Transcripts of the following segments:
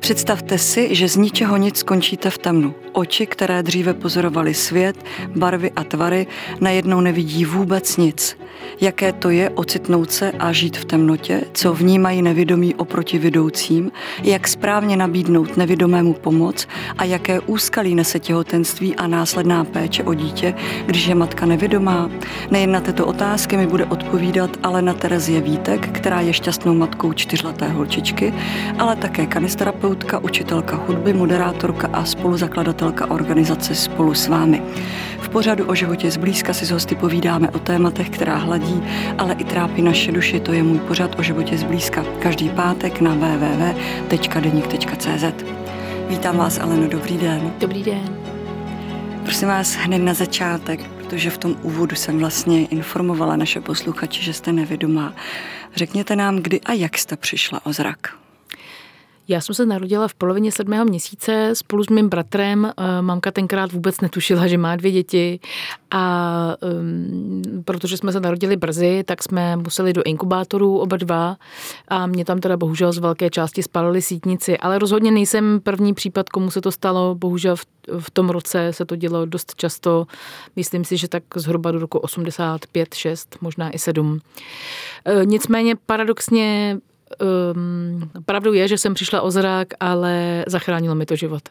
Představte si, že z ničeho nic skončíte v temnu. Oči, které dříve pozorovaly svět, barvy a tvary, najednou nevidí vůbec nic. Jaké to je ocitnout se a žít v temnotě, co vnímají nevědomí oproti vidoucím, jak správně nabídnout nevědomému pomoc a jaké úskalí nese těhotenství a následná péče o dítě, když je matka nevědomá. Nejen na tyto otázky mi bude odpovídat Alena Terezie Vítek, která je šťastnou matkou čtyřleté holčičky, ale také kanisterapeutka, učitelka hudby, moderátorka a spoluzakladatelka organizace Spolu s vámi. V pořadu o životě zblízka si s hosty povídáme o tématech, která hladí, ale i trápí naše duši. To je můj pořad o životě zblízka. Každý pátek na www.denik.cz. Vítám vás, Aleno, dobrý den. Dobrý den. Prosím vás hned na začátek, protože v tom úvodu jsem vlastně informovala naše posluchače, že jste nevědomá. Řekněte nám, kdy a jak jste přišla o zrak. Já jsem se narodila v polovině sedmého měsíce spolu s mým bratrem. Eh, mamka tenkrát vůbec netušila, že má dvě děti a um, protože jsme se narodili brzy, tak jsme museli do inkubátoru oba dva a mě tam teda bohužel z velké části spalili sítnici, ale rozhodně nejsem první případ, komu se to stalo. Bohužel v, v tom roce se to dělo dost často. Myslím si, že tak zhruba do roku 85, 6, možná i 7. E, nicméně paradoxně um, pravdou je, že jsem přišla o zrak, ale zachránilo mi to život.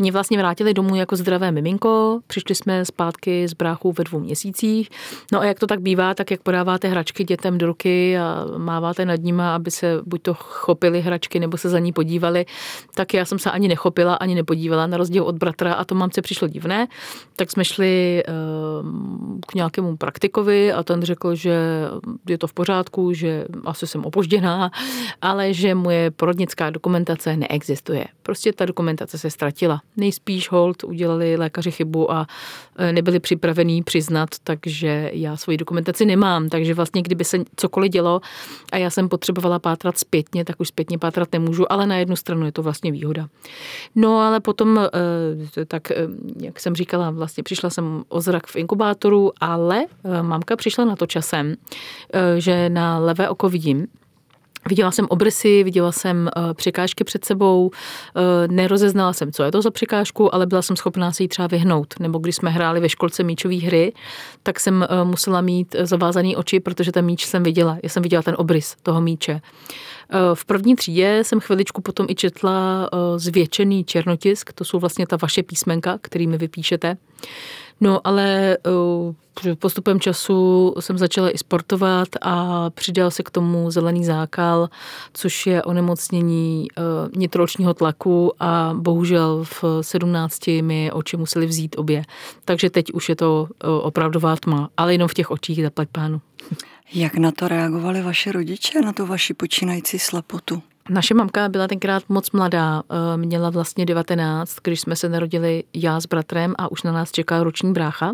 Mě vlastně vrátili domů jako zdravé miminko, přišli jsme zpátky z bráchů ve dvou měsících. No a jak to tak bývá, tak jak podáváte hračky dětem do ruky a máváte nad nima, aby se buď to chopili hračky nebo se za ní podívali, tak já jsem se ani nechopila, ani nepodívala, na rozdíl od bratra a to mamce přišlo divné. Tak jsme šli ehm, k nějakému praktikovi a ten řekl, že je to v pořádku, že asi jsem opožděná, ale že moje porodnická dokumentace neexistuje. Prostě ta dokumentace se ztratila nejspíš hold udělali lékaři chybu a e, nebyli připravení přiznat, takže já svoji dokumentaci nemám. Takže vlastně, kdyby se cokoliv dělo a já jsem potřebovala pátrat zpětně, tak už zpětně pátrat nemůžu, ale na jednu stranu je to vlastně výhoda. No ale potom, e, tak e, jak jsem říkala, vlastně přišla jsem o zrak v inkubátoru, ale mamka přišla na to časem, že na levé oko vidím, Viděla jsem obrysy, viděla jsem uh, překážky před sebou, uh, nerozeznala jsem, co je to za překážku, ale byla jsem schopná se jí třeba vyhnout. Nebo když jsme hráli ve školce míčové hry, tak jsem uh, musela mít zavázaný oči, protože ten míč jsem viděla. Já jsem viděla ten obrys toho míče. V první třídě jsem chviličku potom i četla zvětšený černotisk, to jsou vlastně ta vaše písmenka, kterými vypíšete. No ale uh, postupem času jsem začala i sportovat a přidal se k tomu zelený zákal, což je onemocnění uh, nitročního tlaku a bohužel v 17 mi oči museli vzít obě. Takže teď už je to uh, opravdová tma, ale jenom v těch očích zaplať pánu. Jak na to reagovali vaše rodiče, na tu vaši počínající slepotu? Naše mamka byla tenkrát moc mladá, eh, měla vlastně 19, když jsme se narodili já s bratrem a už na nás čeká roční brácha.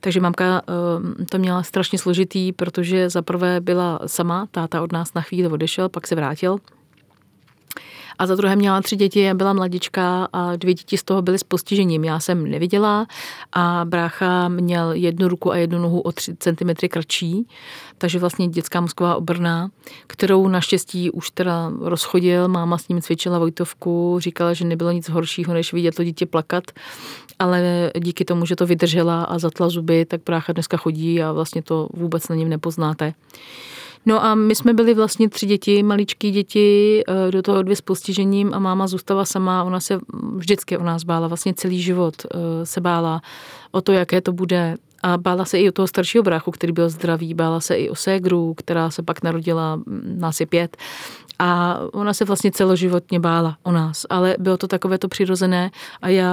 Takže mamka eh, to měla strašně složitý, protože zaprvé byla sama, táta od nás na chvíli odešel, pak se vrátil a za druhé měla tři děti byla mladička a dvě děti z toho byly s postižením. Já jsem neviděla a brácha měl jednu ruku a jednu nohu o 3 cm kratší, takže vlastně dětská mozková obrna, kterou naštěstí už teda rozchodil, máma s ním cvičila Vojtovku, říkala, že nebylo nic horšího, než vidět to dítě plakat, ale díky tomu, že to vydržela a zatla zuby, tak brácha dneska chodí a vlastně to vůbec na něm nepoznáte. No a my jsme byli vlastně tři děti, maličký děti, eh, do toho dvě s postižením a máma zůstala sama. Ona se vždycky o nás bála, vlastně celý život eh, se bála o to, jaké to bude. A bála se i o toho staršího bráchu, který byl zdravý, bála se i o ségru, která se pak narodila, nás je pět. A ona se vlastně celoživotně bála o nás, ale bylo to takové to přirozené a já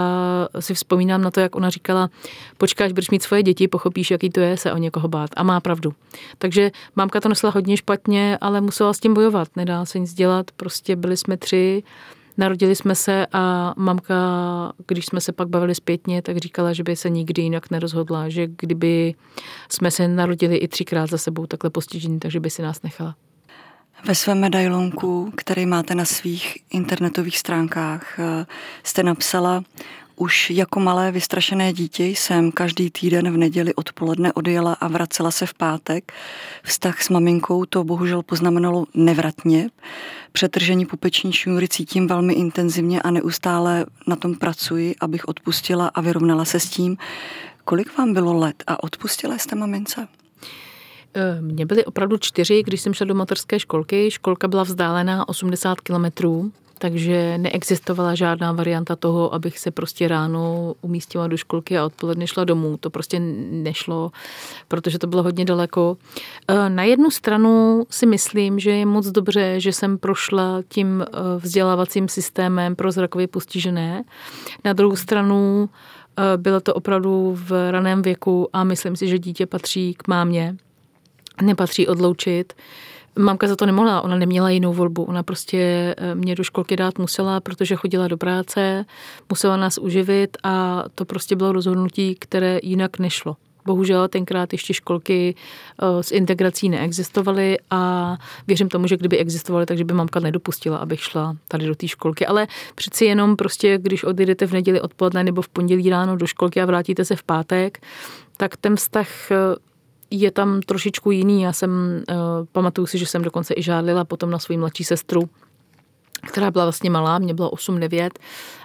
si vzpomínám na to, jak ona říkala, počkáš, budeš mít svoje děti, pochopíš, jaký to je se o někoho bát. A má pravdu. Takže mámka to nesla hodně špatně, ale musela s tím bojovat, nedá se nic dělat, prostě byli jsme tři, Narodili jsme se a mamka, když jsme se pak bavili zpětně, tak říkala, že by se nikdy jinak nerozhodla, že kdyby jsme se narodili i třikrát za sebou takhle postižení, takže by si nás nechala. Ve svém medailonku, který máte na svých internetových stránkách, eh, jste napsala, Už jako malé vystrašené dítě jsem každý týden v neděli odpoledne odjela a vracela se v pátek. Vztah s maminkou to bohužel poznamenalo nevratně. Přetržení pupeční šňůry cítím velmi intenzivně a neustále na tom pracuji, abych odpustila a vyrovnala se s tím. Kolik vám bylo let a odpustila jste mamince? Eh, mně byly opravdu čtyři, když jsem šla do materské školky. Školka byla vzdálená 80 kilometrů, takže neexistovala žádná varianta toho, abych se prostě ráno umístila do školky a odpoledne šla domů. To prostě nešlo, protože to bylo hodně daleko. Eh, na jednu stranu si myslím, že je moc dobře, že jsem prošla tím eh, vzdělávacím systémem pro zrakově postižené. Na druhou stranu bylo to opravdu v raném věku a myslím si, že dítě patří k mámě nepatří odloučit. Mamka za to nemohla, ona neměla jinou volbu. Ona prostě eh, mě do školky dát musela, protože chodila do práce, musela nás uživit a to prostě bylo rozhodnutí, které jinak nešlo. Bohužel tenkrát ještě školky eh, s integrací neexistovaly a věřím tomu, že kdyby existovaly, takže by mamka nedopustila, abych šla tady do té školky. Ale přeci jenom prostě, když odjedete v neděli odpoledne nebo v pondělí ráno do školky a vrátíte se v pátek, tak ten vztah eh, je tam trošičku jiný. Já jsem, uh, pamatuju si, že jsem dokonce i žádlila potom na svou mladší sestru, která byla vlastně malá, mě bylo 8-9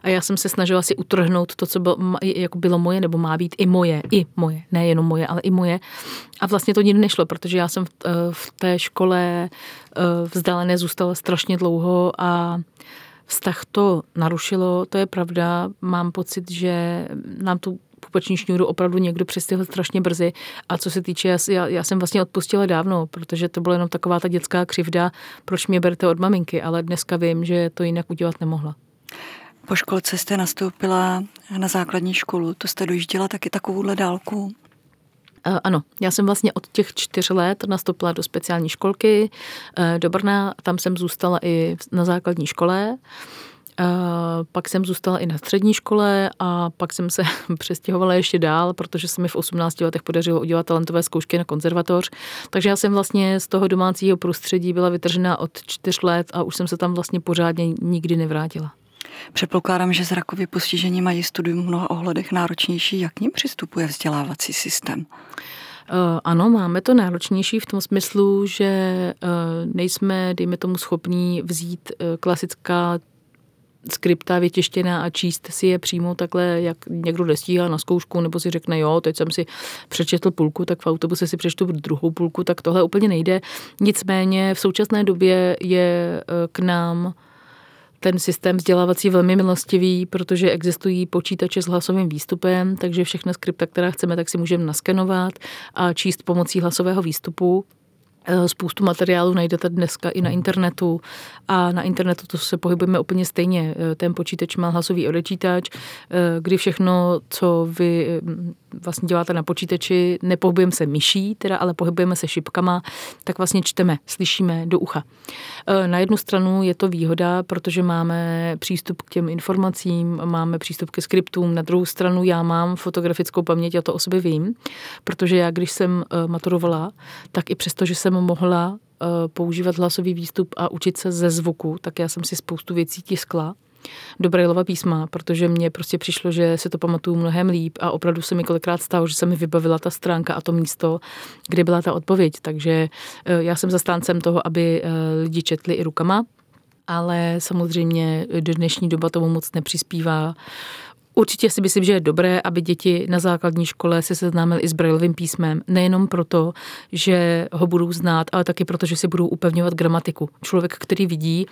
a já jsem se snažila si utrhnout to, co bylo, jako bylo moje, nebo má být i moje, i moje, ne jenom moje, ale i moje. A vlastně to nikdy nešlo, protože já jsem v, eh, té škole eh, vzdálené zůstala strašně dlouho a vztah to narušilo, to je pravda. Mám pocit, že nám tu pupeční šňůru opravdu někdo přistihl strašně brzy. A co se týče, já, já jsem vlastně odpustila dávno, protože to byla jenom taková ta dětská křivda, proč mě berte od maminky, ale dneska vím, že to jinak udělat nemohla. Po školce jste nastoupila na základní školu, to jste dojížděla taky takovouhle dálku? Ano, já jsem vlastně od těch čtyř let nastoupila do speciální školky eh, do Brna, tam jsem zůstala i na základní škole. Pak jsem zůstala i na střední škole a pak jsem se přestěhovala ještě dál, protože se mi v 18 letech podařilo udělat talentové zkoušky na konzervatoř. Takže já jsem vlastně z toho domácího prostředí byla vytržená od čtyř let a už jsem se tam vlastně pořádně nikdy nevrátila. Předpokládám, že zrakově postižení mají studium v mnoha ohledech náročnější. Jak k ním přistupuje vzdělávací systém? Ano, máme to náročnější v tom smyslu, že nejsme, dejme tomu, schopní vzít klasická skripta vytěštěná a číst si je přímo takhle, jak někdo nestíhá na zkoušku, nebo si řekne, jo, teď jsem si přečetl půlku, tak v autobuse si přečtu druhou půlku, tak tohle úplně nejde. Nicméně v současné době je k nám ten systém vzdělávací velmi milostivý, protože existují počítače s hlasovým výstupem, takže všechny skripta, která chceme, tak si můžeme naskenovat a číst pomocí hlasového výstupu. Eh, spoustu materiálu najdete dneska i na internetu a na internetu to se pohybujeme úplně stejně. Eh, ten počítač má hlasový odečítač, eh, kdy všechno, co vy vlastně děláte na počítači, nepohybujeme se myší, teda, ale pohybujeme se šipkama, tak vlastně čteme, slyšíme do ucha. Na jednu stranu je to výhoda, protože máme přístup k těm informacím, máme přístup ke skriptům, na druhou stranu já mám fotografickou paměť, a to o sobě vím, protože já, když jsem maturovala, tak i přesto, že jsem mohla eh, používat hlasový výstup a učit se ze zvuku, tak já jsem si spoustu věcí tiskla do Braillova písma, protože mně prostě přišlo, že se to pamatuju mnohem líp a opravdu se mi kolikrát stalo, že se mi vybavila ta stránka a to místo, kde byla ta odpověď. Takže eh, já jsem zastáncem toho, aby eh, lidi četli i rukama, ale samozřejmě do dnešní doba tomu moc nepřispívá Určitě si myslím, že je dobré, aby děti na základní škole se seznámily i s brailovým písmem. Nejenom proto, že ho budou znát, ale taky proto, že si budou upevňovat gramatiku. Člověk, který vidí,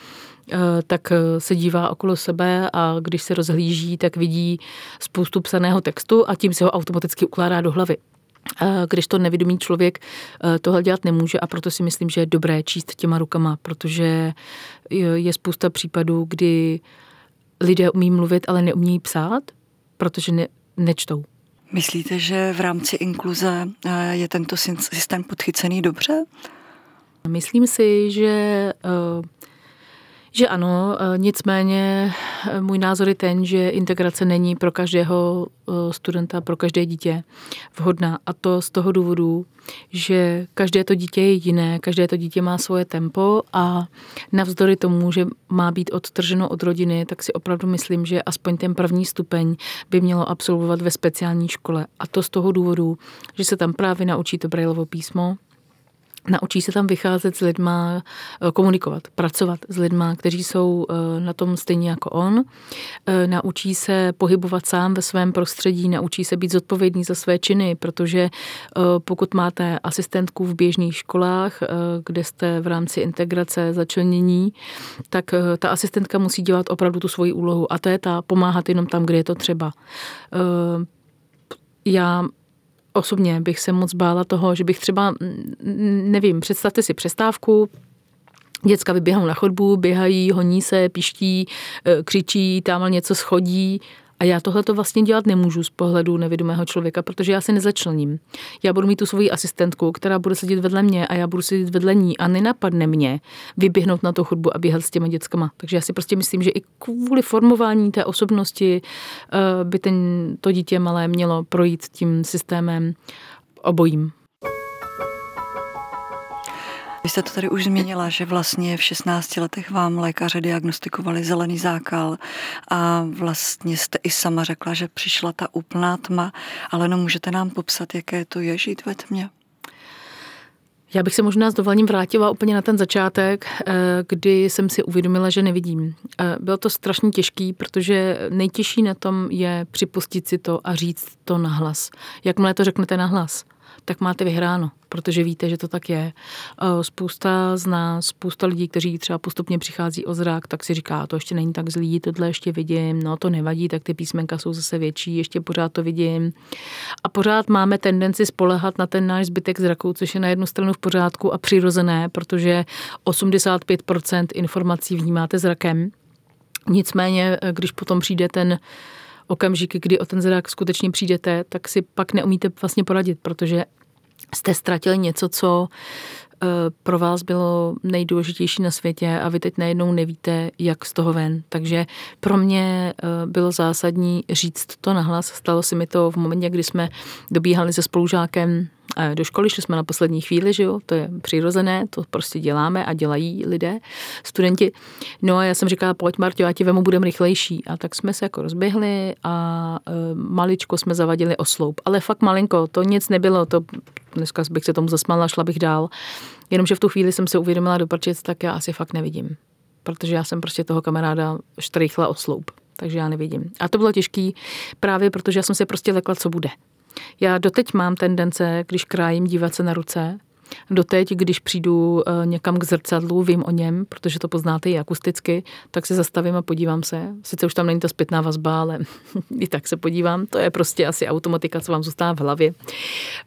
eh, tak eh, se dívá okolo sebe a když se rozhlíží, tak vidí spoustu psaného textu a tím se ho automaticky ukládá do hlavy. Když to nevědomý člověk eh, tohle dělat nemůže a proto si myslím, že je dobré číst těma rukama, protože je spousta případů, kdy lidé umí mluvit, ale neumí psát, protože ne, nečtou. Myslíte, že v rámci inkluze eh, je tento systém podchycený dobře? Myslím si, že, eh, Že ano, e, nicméně e, můj názor je ten, že integrace není pro každého e, studenta, pro každé dítě vhodná. A to z toho důvodu, že každé to dítě je jiné, každé to dítě má svoje tempo a navzdory tomu, že má být odtrženo od rodiny, tak si opravdu myslím, že aspoň ten první stupeň by mělo absolvovat ve speciální škole. A to z toho důvodu, že se tam právě naučí to Braillovo písmo, Naučí se tam vycházet s lidma, eh, komunikovat, pracovat s lidma, kteří jsou eh, na tom stejně jako on. Eh, naučí se pohybovat sám ve svém prostředí, naučí se být zodpovědný za své činy, protože pokud máte asistentku v běžných školách, kde jste v rámci integrace začlenění, tak ta asistentka musí dělat opravdu tu svoji úlohu a to je ta pomáhat jenom tam, kde je to třeba. Já osobně bych se moc bála toho, že bych třeba, nevím, představte si přestávku, Děcka vyběhnou na chodbu, běhají, honí se, piští, e, křičí, tam něco schodí a já tohle to vlastně dělat nemůžu z pohledu nevědomého člověka, protože já se nezačlením. Já budu mít tu svoji asistentku, která bude sedět vedle mě a já budu sedět vedle ní a nenapadne mě vyběhnout na tu chodbu a běhat s těma dětskama. Takže já si prostě myslím, že i kvůli formování té osobnosti eh, by ten, to dítě malé mělo projít tím systémem obojím. Vy jste to tady už zmínila, že vlastně v 16 letech vám lékaře diagnostikovali zelený zákal a vlastně jste i sama řekla, že přišla ta úplná tma, ale no můžete nám popsat, jaké to je žít ve tmě? Já bych se možná s dovolením vrátila úplně na ten začátek, eh, kdy jsem si uvědomila, že nevidím. Eh, bylo to strašně těžký, protože nejtěžší na tom je připustit si to a říct to nahlas. Jakmile to řeknete nahlas, tak máte vyhráno, protože víte, že to tak je. Eh, spousta z nás, spousta lidí, kteří třeba postupně přichází o zrak, tak si říká, to ještě není tak zlý, tohle ještě vidím, no to nevadí, tak ty písmenka jsou zase větší, ještě pořád to vidím. A pořád máme tendenci spolehat na ten náš zbytek zraku, což je na jednu stranu v pořádku a přirozené, protože 85% informací vnímáte zrakem. Nicméně, eh, když potom přijde ten okamžik, kdy o ten zrak skutečně přijdete, tak si pak neumíte vlastně poradit, protože jste ztratili něco, co eh, pro vás bylo nejdůležitější na světě a vy teď najednou nevíte, jak z toho ven. Takže pro mě eh, bylo zásadní říct to nahlas. Stalo se mi to v momentě, kdy jsme dobíhali se spolužákem do školy, šli jsme na poslední chvíli, že jo, to je přirozené, to prostě děláme a dělají lidé, studenti. No a já jsem říkala, pojď Martio, já ti vemu, budem rychlejší. A tak jsme se jako rozběhli a e, maličko jsme zavadili osloup. Ale fakt malinko, to nic nebylo, to dneska bych se tomu zasmala, šla bych dál. Jenomže v tu chvíli jsem se uvědomila do prčic, tak já asi fakt nevidím. Protože já jsem prostě toho kamaráda štrychla osloup takže já nevidím. A to bylo těžký právě protože já jsem se prostě lekla, co bude. Já doteď mám tendence, když krájím, dívat se na ruce. Doteď, když přijdu eh, někam k zrcadlu, vím o něm, protože to poznáte i akusticky, tak se zastavím a podívám se. Sice už tam není ta zpětná vazba, ale i tak se podívám. To je prostě asi automatika, co vám zůstává v hlavě.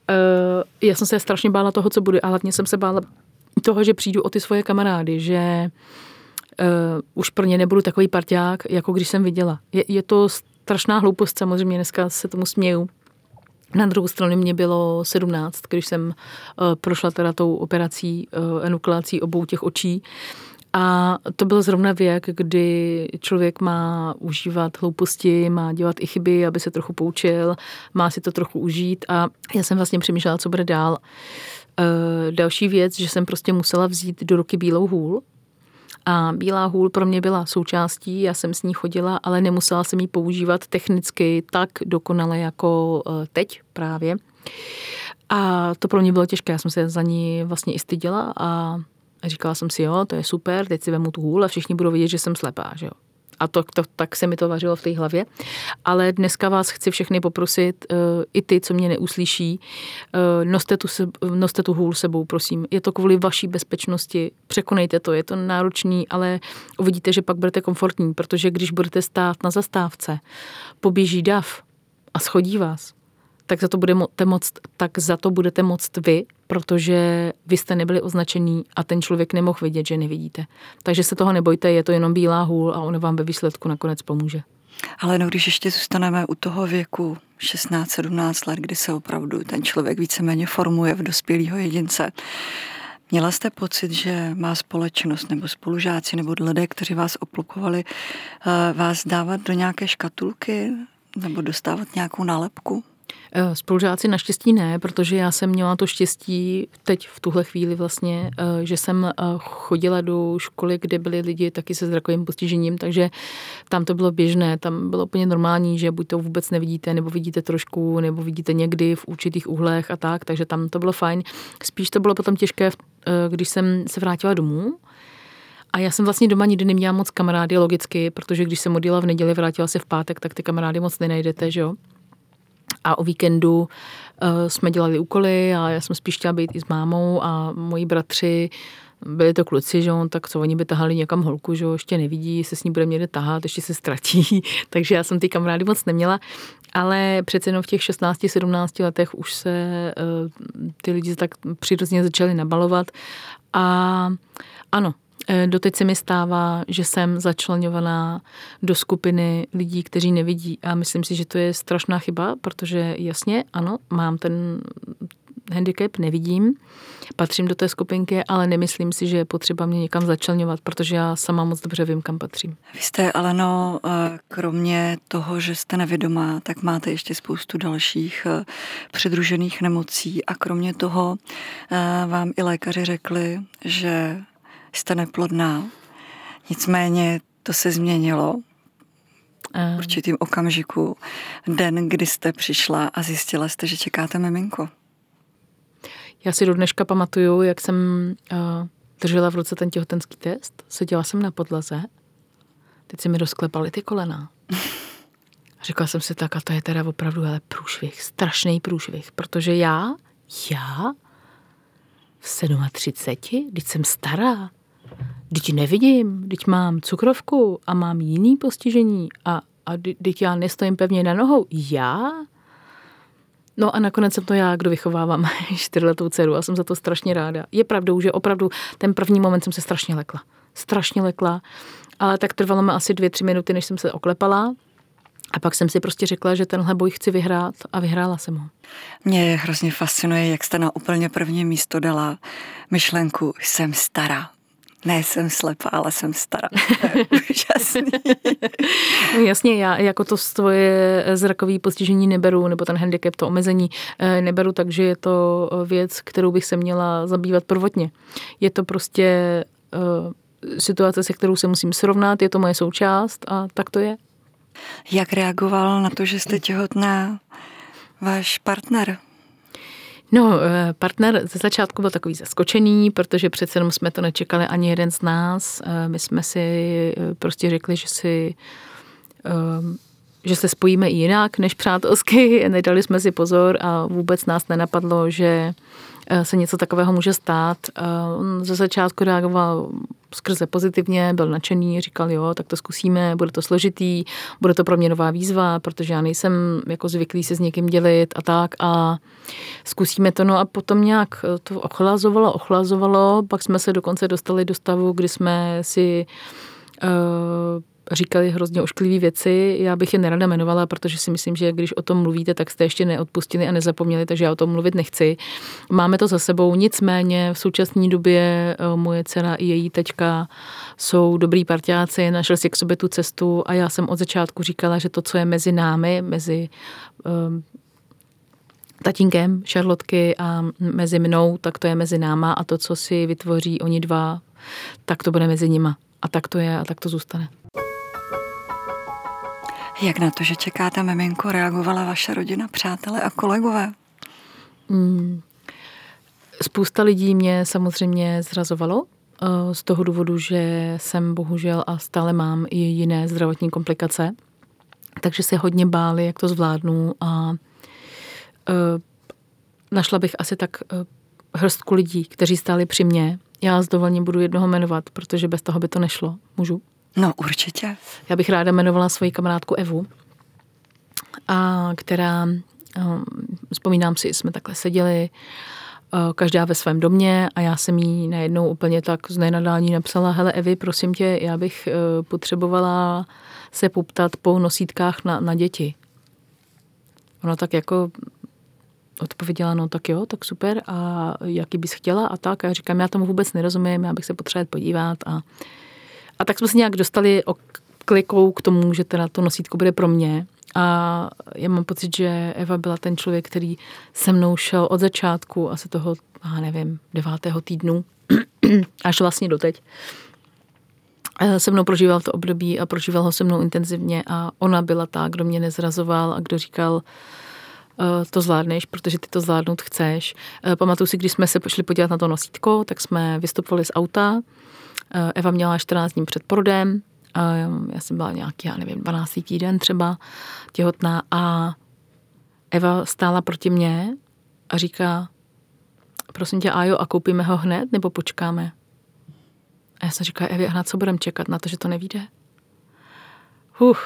Eh, já jsem se strašně bála toho, co bude, a hlavně jsem se bála toho, že přijdu o ty svoje kamarády, že uh, už pro ně nebudu takový parťák, jako když jsem viděla. Je, je to strašná hloupost, samozřejmě dneska se tomu směju, na druhou stranu mě bylo 17, když jsem eh, prošla teda tou operací eh, enukleací obou těch očí. A to byl zrovna věk, kdy člověk má užívat hlouposti, má dělat i chyby, aby se trochu poučil, má si to trochu užít a já jsem vlastně přemýšlela, co bude dál. Eh, další věc, že jsem prostě musela vzít do ruky bílou hůl, a bílá hůl pro mě byla součástí, já jsem s ní chodila, ale nemusela jsem ji používat technicky tak dokonale jako eh, teď právě. A to pro mě bylo těžké, já jsem se za ní vlastně i styděla a říkala jsem si, jo, to je super, teď si vemu tu hůl a všichni budou vidět, že jsem slepá, že jo a to, to, tak se mi to vařilo v té hlavě. Ale dneska vás chci všechny poprosit, uh, i ty, co mě neuslyší, uh, noste, tu se, noste tu hůl sebou, prosím. Je to kvůli vaší bezpečnosti, překonejte to, je to náročný, ale uvidíte, že pak budete komfortní, protože když budete stát na zastávce, poběží dav a schodí vás, tak za to budete moct, tak za to budete moct vy, protože vy jste nebyli označený a ten člověk nemohl vidět, že nevidíte. Takže se toho nebojte, je to jenom bílá hůl a on vám ve výsledku nakonec pomůže. Ale no, když ještě zůstaneme u toho věku 16-17 let, kdy se opravdu ten člověk víceméně formuje v dospělého jedince, Měla jste pocit, že má společnost nebo spolužáci nebo lidé, kteří vás obklukovali, eh, vás dávat do nějaké škatulky nebo dostávat nějakou nálepku? Eh, spolužáci naštěstí ne, protože já jsem měla to štěstí teď v tuhle chvíli vlastně, eh, že jsem eh, chodila do školy, kde byli lidi taky se zrakovým postižením, takže tam to bylo běžné, tam bylo úplně normální, že buď to vůbec nevidíte, nebo vidíte trošku, nebo vidíte někdy v určitých úhlech a tak, takže tam to bylo fajn. Spíš to bylo potom těžké, když jsem se vrátila domů, a já jsem vlastně doma nikdy neměla moc kamarády, logicky, protože když jsem odjela v neděli, vrátila se v pátek, tak ty kamarády moc nenajdete, že jo? A o víkendu uh, jsme dělali úkoly a já jsem spíš chtěla být i s mámou a moji bratři byli to kluci, že on, tak co oni by tahali někam holku, že ještě nevidí, se s ní bude někde tahat, ještě se ztratí, takže já jsem ty kamarády moc neměla, ale přece jenom v těch 16-17 letech už se uh, ty lidi tak přirozeně začali nabalovat a ano, Eh, doteď se mi stává, že jsem začlenovaná do skupiny lidí, kteří nevidí a myslím si, že to je strašná chyba, protože jasně, ano, mám ten handicap, nevidím, patřím do té skupinky, ale nemyslím si, že je potřeba mě někam začlenovat, protože já sama moc dobře vím, kam patřím. Vy jste, Aleno, eh, kromě toho, že jste nevědomá, tak máte ještě spoustu dalších eh, přidružených nemocí a kromě toho vám i lékaři řekli, že jste neplodná. Nicméně to se změnilo v určitým okamžiku. Den, kdy jste přišla a zjistila jste, že čekáte miminko. Já si do dneška pamatuju, jak jsem uh, držela v ruce ten těhotenský test, seděla jsem na podlaze, teď se mi rozklepaly ty kolena. A říkala jsem si tak, a to je teda opravdu ale průšvih, strašný průšvih, protože já, já v 37, když jsem stará, Teď nevidím, teď mám cukrovku a mám jiný postižení a, a teď já nestojím pevně na nohou. Já? No a nakonec jsem to já, kdo vychovávám čtyřletou dceru a jsem za to strašně ráda. Je pravdou, že opravdu ten první moment jsem se strašně lekla. Strašně lekla, ale tak trvalo mi asi dvě, tři minuty, než jsem se oklepala. A pak jsem si prostě řekla, že tenhle boj chci vyhrát a vyhrála jsem ho. Mě hrozně fascinuje, jak jste na úplně první místo dala myšlenku jsem stará. Ne, jsem slepá, ale jsem stará. úžasný. no jasně, já jako to svoje zrakové postižení neberu, nebo ten handicap, to omezení eh, neberu, takže je to věc, kterou bych se měla zabývat prvotně. Je to prostě uh, situace, se kterou se musím srovnat, je to moje součást a tak to je. Jak reagoval na to, že jste těhotná váš partner? No, eh, partner ze začátku byl takový zaskočený, protože přece jenom jsme to nečekali ani jeden z nás. Eh, my jsme si eh, prostě řekli, že si že se spojíme jinak než přátelsky, nedali jsme si pozor a vůbec nás nenapadlo, že se něco takového může stát. On ze začátku reagoval skrze pozitivně, byl nadšený, říkal, jo, tak to zkusíme, bude to složitý, bude to pro mě nová výzva, protože já nejsem jako zvyklý se s někým dělit a tak a zkusíme to. No a potom nějak to ochlazovalo, ochlazovalo, pak jsme se dokonce dostali do stavu, kdy jsme si uh, říkali hrozně ošklivé věci. Já bych je nerada jmenovala, protože si myslím, že když o tom mluvíte, tak jste ještě neodpustili a nezapomněli, takže já o tom mluvit nechci. Máme to za sebou, nicméně v současné době eh, moje dcera i její teďka jsou dobrý partiáci, našli si k sobě tu cestu a já jsem od začátku říkala, že to, co je mezi námi, mezi um, tatínkem Šarlotky a mezi mnou, tak to je mezi náma a to, co si vytvoří oni dva, tak to bude mezi nima. A tak to je a tak to zůstane. Jak na to, že čekáte miminko, reagovala vaše rodina, přátelé a kolegové? Hmm. Spousta lidí mě samozřejmě zrazovalo eh, z toho důvodu, že jsem bohužel a stále mám i jiné zdravotní komplikace. Takže se hodně báli, jak to zvládnu a eh, našla bych asi tak eh, hrstku lidí, kteří stáli při mně. Já s dovolením budu jednoho jmenovat, protože bez toho by to nešlo. Můžu? No určitě. Já bych ráda jmenovala svoji kamarádku Evu, a která, um, vzpomínám si, jsme takhle seděli, uh, každá ve svém domě a já jsem jí najednou úplně tak z nenadání napsala, hele Evi, prosím tě, já bych uh, potřebovala se poptat po nosítkách na, na děti. Ono tak jako odpověděla, no tak jo, tak super a jaký bys chtěla a tak. A já říkám, já tomu vůbec nerozumím, já bych se potřeboval podívat. A, a tak jsme se nějak dostali o klikou k tomu, že teda to nosítko bude pro mě. A já mám pocit, že Eva byla ten člověk, který se mnou šel od začátku, asi toho, já nevím, devátého týdnu, až vlastně doteď. Se mnou prožíval to období a prožíval ho se mnou intenzivně a ona byla ta, kdo mě nezrazoval a kdo říkal, Eh, to zvládneš, protože ty to zvládnout chceš. Eh, pamatuju si, když jsme se šli podívat na to nosítko, tak jsme vystupovali z auta. Eh, Eva měla 14 dní před porodem, já jsem byla nějaký, já nevím, 12. týden třeba těhotná a Eva stála proti mně a říká, prosím tě, Ajo, a koupíme ho hned nebo počkáme? A já jsem říkala, Evi, hned co budeme čekat na to, že to nevíde? Huh,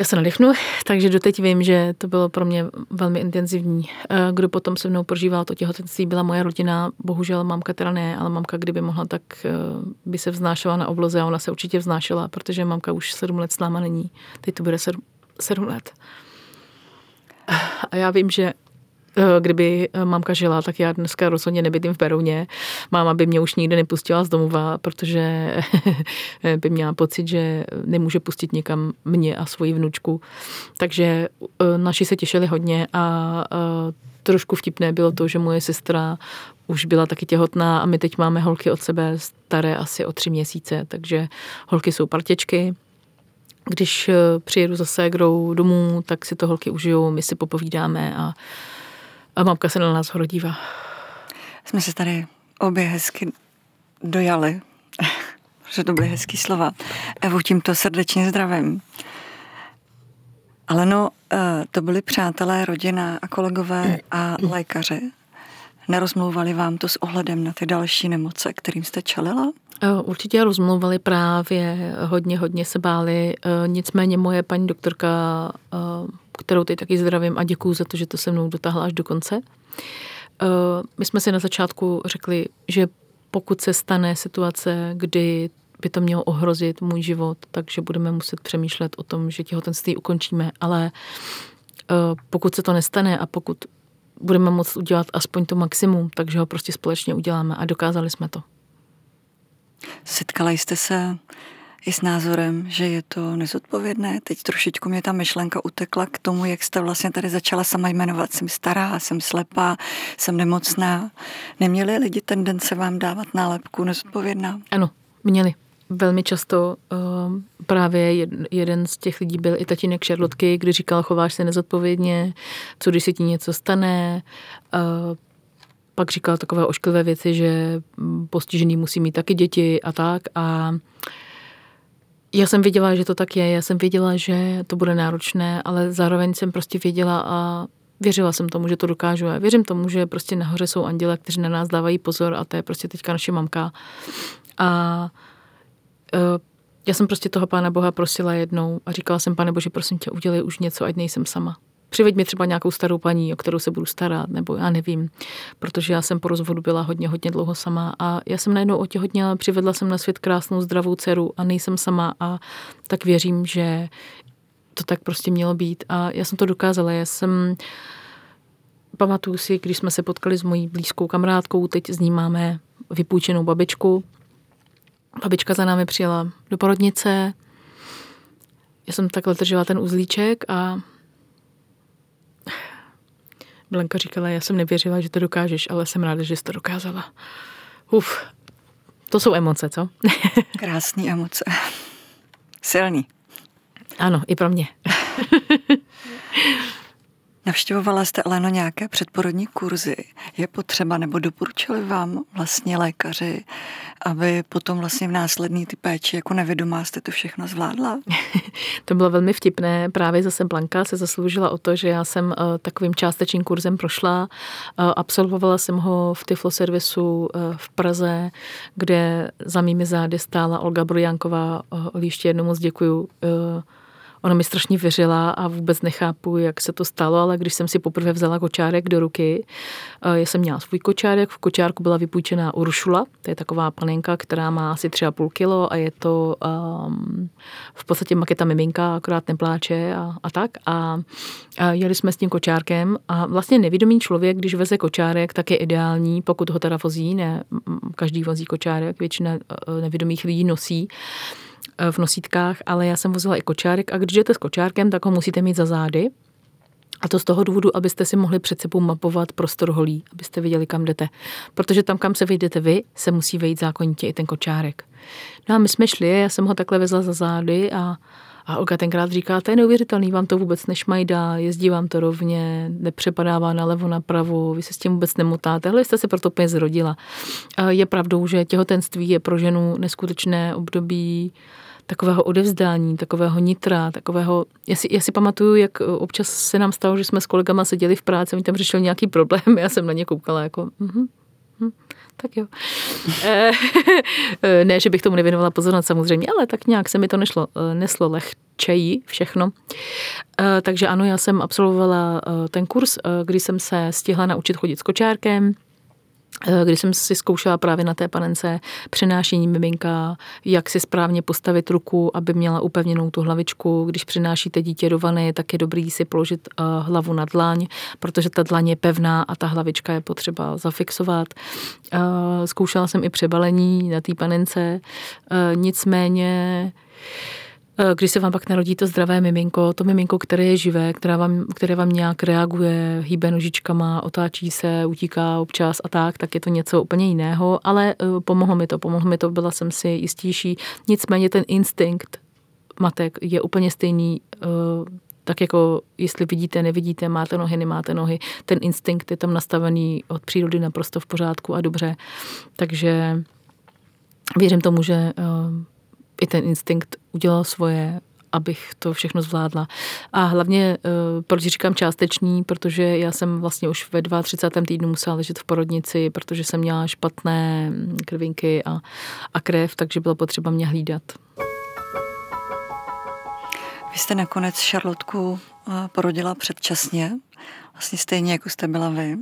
já se nadechnu, takže doteď vím, že to bylo pro mě velmi intenzivní. Eh, kdo potom se mnou prožíval to těhotenství, byla moje rodina. Bohužel mamka teda ne, ale mamka, kdyby mohla, tak eh, by se vznášela na obloze a ona se určitě vznášela, protože mamka už sedm let s náma není. Teď to bude sedm, sedm let. A já vím, že Eh, kdyby eh, mamka žila, tak já dneska rozhodně nebytím v Berouně. Máma by mě už nikdy nepustila z domova, protože by měla pocit, že nemůže pustit někam mě a svoji vnučku. Takže eh, naši se těšili hodně a trošku vtipné bylo to, že moje sestra už byla taky těhotná a my teď máme holky od sebe staré asi o tři měsíce, takže holky jsou partěčky, když přijedu za ségrou domů, tak si to holky užijou, my si popovídáme a a mamka se na nás hodí. Jsme se tady obě hezky dojali, že to byly hezký slova. Evu tímto srdečně zdravím. Ale no, eh, to byli přátelé, rodina a kolegové a lékaři. Nerozmlouvali vám to s ohledem na ty další nemoce, kterým jste čelila? Eh, určitě rozmlouvali právě, hodně, hodně se báli. Eh, nicméně moje paní doktorka kterou teď taky zdravím a děkuju za to, že to se mnou dotáhla až do konce. Eh, my jsme si na začátku řekli, že pokud se stane situace, kdy by to mělo ohrozit můj život, takže budeme muset přemýšlet o tom, že těhotenství ukončíme, ale eh, pokud se to nestane a pokud budeme moct udělat aspoň to maximum, takže ho prostě společně uděláme a dokázali jsme to. Setkala jste se i s názorem, že je to nezodpovědné. Teď trošičku mě ta myšlenka utekla k tomu, jak jste vlastně tady začala sama jmenovat. Jsem stará, jsem slepá, jsem nemocná. Neměli lidi tendence vám dávat nálepku nezodpovědná? Ano, měli. Velmi často uh, právě jeden z těch lidí byl i tatínek Šarlotky, kdy říkal, chováš se nezodpovědně, co když se ti něco stane. Uh, pak říkal takové ošklivé věci, že postižený musí mít taky děti a tak. A uh, já jsem věděla, že to tak je, já jsem věděla, že to bude náročné, ale zároveň jsem prostě věděla a věřila jsem tomu, že to dokážu. Já věřím tomu, že prostě nahoře jsou anděle, kteří na nás dávají pozor a to je prostě teďka naše mamka. A uh, já jsem prostě toho Pána Boha prosila jednou a říkala jsem, pane Bože, prosím tě, udělej už něco, ať nejsem sama přiveď mi třeba nějakou starou paní, o kterou se budu starat, nebo já nevím, protože já jsem po rozvodu byla hodně, hodně dlouho sama a já jsem najednou otěhotněla, přivedla jsem na svět krásnou, zdravou dceru a nejsem sama a tak věřím, že to tak prostě mělo být a já jsem to dokázala, já jsem pamatuju si, když jsme se potkali s mojí blízkou kamarádkou, teď s ní máme vypůjčenou babičku. Babička za námi přijela do porodnice, já jsem takhle držela ten uzlíček a Blanka říkala, já jsem nevěřila, že to dokážeš, ale jsem ráda, že jsi to dokázala. Uf, to jsou emoce, co? Krásný emoce. Silný. Ano, i pro mě. Navštěvovala jste, Aleno, nějaké předporodní kurzy. Je potřeba, nebo doporučili vám vlastně lékaři, aby potom vlastně v následný ty péči jako nevědomá jste to všechno zvládla? to bylo velmi vtipné. Právě zase Blanka se zasloužila o to, že já jsem uh, takovým částečným kurzem prošla. Uh, absolvovala jsem ho v Tiflo servisu uh, v Praze, kde za mými zády stála Olga Brujánková. Uh, ještě jednou moc děkuju. Ona mi strašně věřila a vůbec nechápu, jak se to stalo, ale když jsem si poprvé vzala kočárek do ruky, eh, já jsem měla svůj kočárek, v kočárku byla vypůjčená Uršula, to je taková panenka, která má asi 3,5 kilo a je to um, v podstatě maketa miminka, akorát nepláče a, a tak. A, a jeli jsme s tím kočárkem a vlastně nevědomý člověk, když veze kočárek, tak je ideální, pokud ho teda vozí, ne každý vozí kočárek, většina eh, nevědomých lidí nosí v nosítkách, ale já jsem vozila i kočárek a když jdete s kočárkem, tak ho musíte mít za zády. A to z toho důvodu, abyste si mohli před sebou mapovat prostor holí, abyste viděli, kam jdete. Protože tam, kam se vyjdete vy, se musí vejít zákonitě i ten kočárek. No a my jsme šli, já jsem ho takhle vezla za zády a, a Olga tenkrát říká, to je neuvěřitelný, vám to vůbec nešmajdá, jezdí vám to rovně, nepřepadává nalevo, napravo, vy se s tím vůbec nemotáte, ale jste se proto úplně zrodila. Je pravdou, že těhotenství je pro ženu neskutečné období takového odevzdání, takového nitra, takového, já si, já si pamatuju, jak občas se nám stalo, že jsme s kolegama seděli v práci, oni tam řešili nějaký problém, já jsem na ně koukala jako, mm-hmm, mm, tak jo. Eh, ne, že bych tomu nevěnovala pozornost samozřejmě, ale tak nějak se mi to nešlo, eh, neslo lehčeji všechno. Eh, takže ano, já jsem absolvovala ten kurz, kdy jsem se stihla naučit chodit s kočárkem, Eh, když jsem si zkoušela právě na té panence přenášení miminka, jak si správně postavit ruku, aby měla upevněnou tu hlavičku. Když přinášíte dítě do vany, tak je dobrý si položit eh, hlavu na dlaň, protože ta dlaň je pevná a ta hlavička je potřeba zafixovat. Eh, zkoušela jsem i přebalení na té panence, nicméně když se vám pak narodí to zdravé miminko, to miminko, které je živé, které vám, které vám nějak reaguje, hýbe nožičkama, otáčí se, utíká občas a tak, tak je to něco úplně jiného, ale uh, pomohlo mi to, pomohlo mi to, byla jsem si jistější. Nicméně ten instinkt matek je úplně stejný, uh, tak jako jestli vidíte, nevidíte, máte nohy, nemáte nohy, ten instinkt je tam nastavený od přírody naprosto v pořádku a dobře. Takže věřím tomu, že i ten instinkt udělal svoje, abych to všechno zvládla. A hlavně, eh, proč říkám částečný, protože já jsem vlastně už ve 32. týdnu musela ležet v porodnici, protože jsem měla špatné krvinky a, a krev, takže bylo potřeba mě hlídat. Vy jste nakonec Šarlotku porodila předčasně, vlastně stejně jako jste byla vy.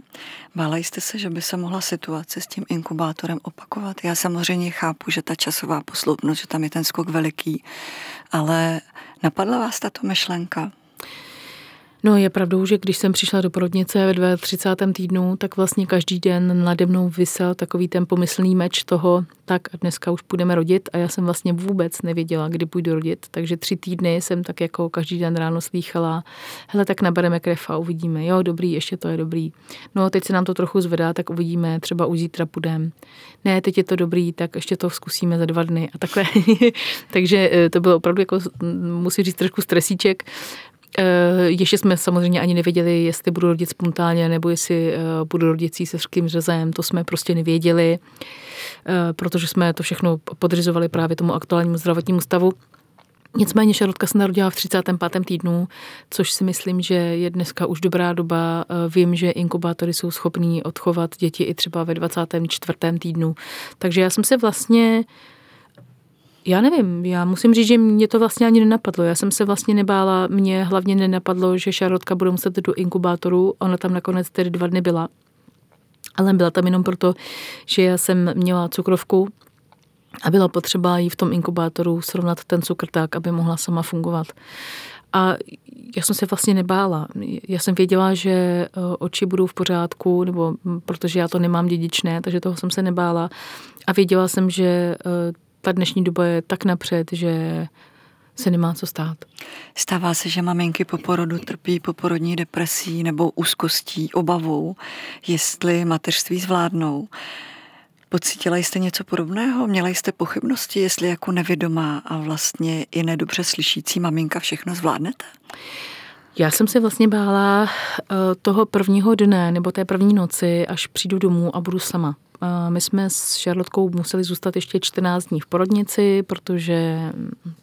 Bála jste se, že by se mohla situace s tím inkubátorem opakovat? Já samozřejmě chápu, že ta časová posloupnost, že tam je ten skok veliký, ale napadla vás tato myšlenka? No je pravdou, že když jsem přišla do porodnice ve 32. týdnu, tak vlastně každý den nade mnou vysel takový ten pomyslný meč toho, tak a dneska už půjdeme rodit a já jsem vlastně vůbec nevěděla, kdy půjdu rodit, takže tři týdny jsem tak jako každý den ráno slýchala, hele, tak nabereme krev a uvidíme, jo, dobrý, ještě to je dobrý. No, teď se nám to trochu zvedá, tak uvidíme, třeba už zítra půjdeme. Ne, teď je to dobrý, tak ještě to zkusíme za dva dny a takhle. takže eh, to bylo opravdu jako, musím říct, trošku stresíček. Eh, ještě jsme samozřejmě ani nevěděli, jestli budu rodit spontánně nebo jestli eh, budu rodit císařským řezem, to jsme prostě nevěděli, eh, protože jsme to všechno podřizovali právě tomu aktuálnímu zdravotnímu stavu. Nicméně Šarlotka se narodila v 35. týdnu, což si myslím, že je dneska už dobrá doba. Vím, že inkubátory jsou schopní odchovat děti i třeba ve 24. týdnu. Takže já jsem se vlastně já nevím, já musím říct, že mě to vlastně ani nenapadlo. Já jsem se vlastně nebála, mě hlavně nenapadlo, že Šarotka bude muset do inkubátoru. Ona tam nakonec tedy dva dny byla. Ale byla tam jenom proto, že já jsem měla cukrovku a bylo potřeba jí v tom inkubátoru srovnat ten cukr tak, aby mohla sama fungovat. A já jsem se vlastně nebála. Já jsem věděla, že eh, oči budou v pořádku, nebo protože já to nemám dědičné, takže toho jsem se nebála. A věděla jsem, že eh, ta dnešní doba je tak napřed, že se nemá co stát. Stává se, že maminky po porodu trpí poporodní depresí nebo úzkostí, obavou, jestli mateřství zvládnou. Pocítila jste něco podobného? Měla jste pochybnosti, jestli jako nevědomá a vlastně i nedobře slyšící maminka všechno zvládnete? Já jsem se vlastně bála eh, toho prvního dne nebo té první noci, až přijdu domů a budu sama. My jsme s Šarlotkou museli zůstat ještě 14 dní v porodnici, protože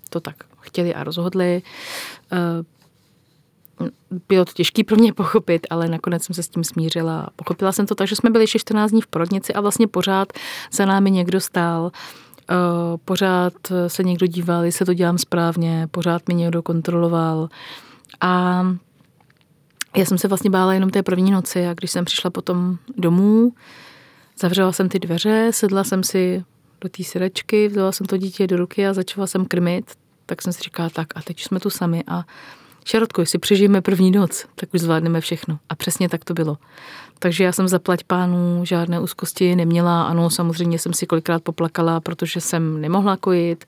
to tak chtěli a rozhodli. Eh, bylo to těžké pro mě pochopit, ale nakonec jsem se s tím smířila. Pochopila jsem to tak, že jsme byli ještě 14 dní v porodnici a vlastně pořád za námi někdo stál pořád se někdo díval, jestli to dělám správně, pořád mi někdo kontroloval. A já jsem se vlastně bála jenom té první noci a když jsem přišla potom domů, zavřela jsem ty dveře, sedla jsem si do té syrečky, vzala jsem to dítě do ruky a začala jsem krmit, tak jsem si říkala, tak a teď jsme tu sami a Šarotko, jestli přežijeme první noc, tak už zvládneme všechno. A přesně tak to bylo. Takže já jsem zaplať pánů žádné úzkosti neměla. Ano, samozřejmě jsem si kolikrát poplakala, protože jsem nemohla kojit.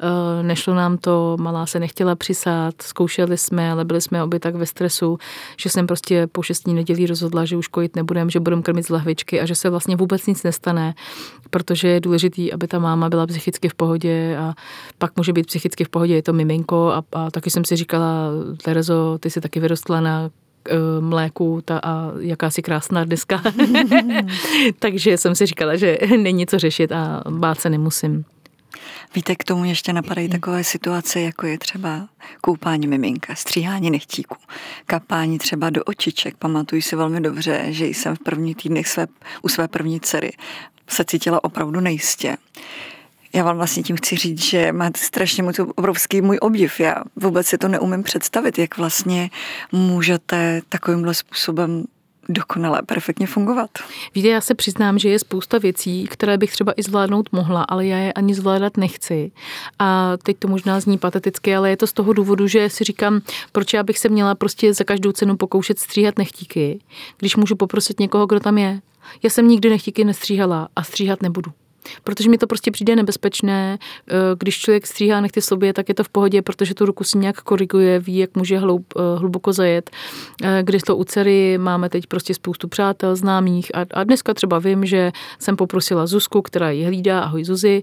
Eh, nešlo nám to, malá se nechtěla přisát, zkoušeli jsme, ale byli jsme obě tak ve stresu, že jsem prostě po šestní nedělí rozhodla, že už kojit nebudem, že budeme krmit z lahvičky a že se vlastně vůbec nic nestane, protože je důležitý, aby ta máma byla psychicky v pohodě a pak může být psychicky v pohodě, je to miminko a, a taky jsem si říkala, Terezo, ty jsi taky vyrostla na mléku ta, a jaká si krásná dneska. Takže jsem si říkala, že není co řešit a bát se nemusím. Víte, k tomu ještě napadají takové situace, jako je třeba koupání miminka, stříhání nechtíků, kapání třeba do očiček. Pamatuju si velmi dobře, že jsem v první týdnech své, u své první dcery se cítila opravdu nejistě. Já vám vlastně tím chci říct, že máte strašně moc obrovský můj obdiv. Já vůbec si to neumím představit, jak vlastně můžete takovýmhle způsobem dokonale, perfektně fungovat. Víte, já se přiznám, že je spousta věcí, které bych třeba i zvládnout mohla, ale já je ani zvládat nechci. A teď to možná zní pateticky, ale je to z toho důvodu, že si říkám, proč já bych se měla prostě za každou cenu pokoušet stříhat nechtíky, když můžu poprosit někoho, kdo tam je. Já jsem nikdy nechtíky nestříhala a stříhat nebudu protože mi to prostě přijde nebezpečné. Eh, když člověk stříhá nechty sobě, tak je to v pohodě, protože tu ruku si nějak koriguje, ví, jak může hloub, eh, hluboko zajet. Eh, když to u dcery máme teď prostě spoustu přátel, známých a, a dneska třeba vím, že jsem poprosila Zuzku, která ji hlídá, ahoj Zuzi,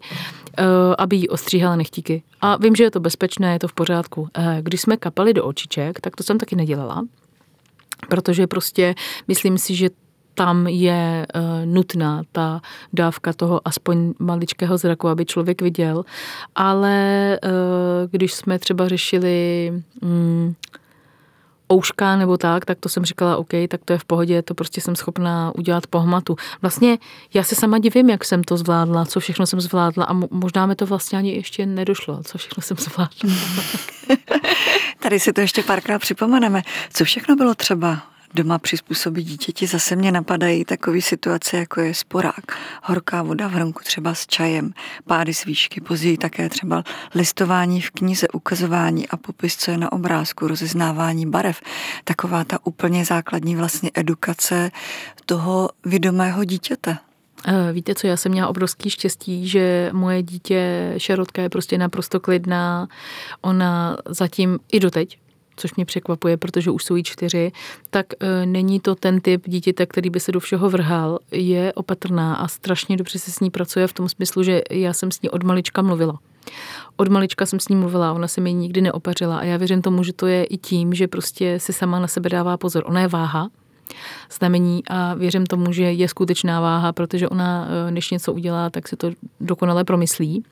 aby jí ostříhala nechtíky. A vím, že je to bezpečné, je to v pořádku. Když jsme kapali do očiček, tak to jsem taky nedělala protože prostě myslím si, že tam je uh, nutná ta dávka toho aspoň maličkého zraku, aby člověk viděl. Ale uh, když jsme třeba řešili um, ouška nebo tak, tak to jsem říkala, OK, tak to je v pohodě, to prostě jsem schopná udělat po hmatu. Vlastně já se sama divím, jak jsem to zvládla, co všechno jsem zvládla a možná mi to vlastně ani ještě nedošlo, co všechno jsem zvládla. Tady si to ještě párkrát připomeneme. Co všechno bylo třeba doma přizpůsobit dítěti. Zase mě napadají takové situace, jako je sporák, horká voda v hrnku třeba s čajem, pády z výšky, později také třeba listování v knize, ukazování a popis, co je na obrázku, rozeznávání barev. Taková ta úplně základní vlastně edukace toho vědomého dítěte. Víte co, já jsem měla obrovský štěstí, že moje dítě Šarotka je prostě naprosto klidná. Ona zatím i doteď což mě překvapuje, protože už jsou jí čtyři, tak e, není to ten typ dítěte, který by se do všeho vrhal. Je opatrná a strašně dobře se s ní pracuje v tom smyslu, že já jsem s ní od malička mluvila. Od malička jsem s ní mluvila, ona se mi nikdy neopařila a já věřím tomu, že to je i tím, že prostě si sama na sebe dává pozor. Ona je váha, znamení a věřím tomu, že je skutečná váha, protože ona, e, než něco udělá, tak se to dokonale promyslí.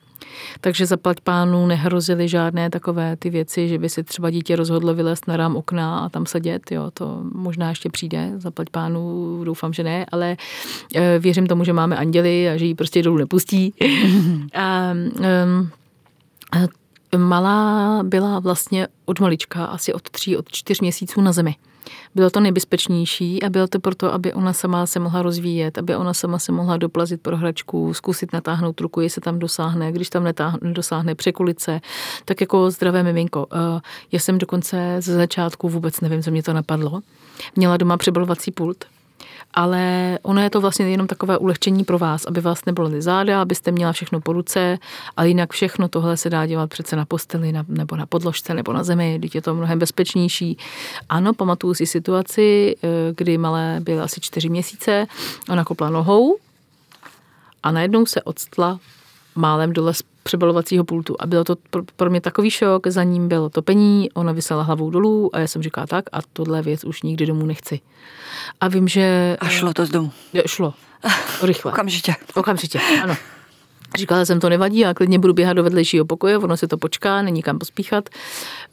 Takže zaplať pánu nehrozily žádné takové ty věci, že by si třeba dítě rozhodlo vylézt na rám okna a tam sedět, jo, to možná ještě přijde, zaplať pánu, doufám, že ne, ale e, věřím tomu, že máme anděly a že ji prostě dolů nepustí. a, um, malá byla vlastně od malička, asi od tří, od čtyř měsíců na zemi. Bylo to nejbezpečnější a bylo to proto, aby ona sama se mohla rozvíjet, aby ona sama se mohla doplazit pro hračku, zkusit natáhnout ruku, jestli tam dosáhne, když tam nedosáhne překulice, tak jako zdravé miminko. Eh, já jsem dokonce ze začátku vůbec nevím, co mě to napadlo. Měla doma přebalovací pult, ale ono je to vlastně jenom takové ulehčení pro vás, aby vás nebylo záda, abyste měla všechno po ruce, ale jinak všechno tohle se dá dělat přece na posteli na, nebo na podložce nebo na zemi, když je to mnohem bezpečnější. Ano, pamatuju si situaci, eh, kdy malé byly asi čtyři měsíce, ona kopla nohou a najednou se odstla málem dole z přebalovacího pultu. A bylo to pro mě takový šok, za ním bylo topení, ona vysela hlavou dolů a já jsem říkala tak a tohle věc už nikdy domů nechci. A vím, že... A šlo to z domu? Šlo. Rychle. Okamžitě. Okamžitě, ano. Říkala jsem, to nevadí, já klidně budu běhat do vedlejšího pokoje, ono se to počká, není kam pospíchat.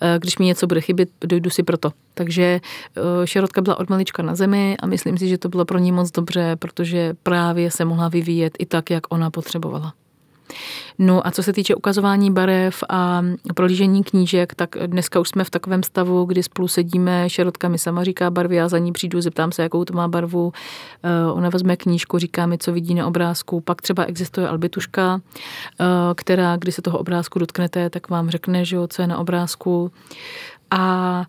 Eh, když mi něco bude chybět, dojdu si proto. Takže eh, Šarotka byla od malička na zemi a myslím si, že to bylo pro ní moc dobře, protože právě se mohla vyvíjet i tak, jak ona potřebovala. No a co se týče ukazování barev a prolížení knížek, tak dneska už jsme v takovém stavu, kdy spolu sedíme, Šarotka mi sama říká barvy, já za ní přijdu, zeptám se, jakou to má barvu, eh, ona vezme knížku, říká mi, co vidí na obrázku, pak třeba existuje albituška, eh, která, když se toho obrázku dotknete, tak vám řekne, že jo, co je na obrázku. A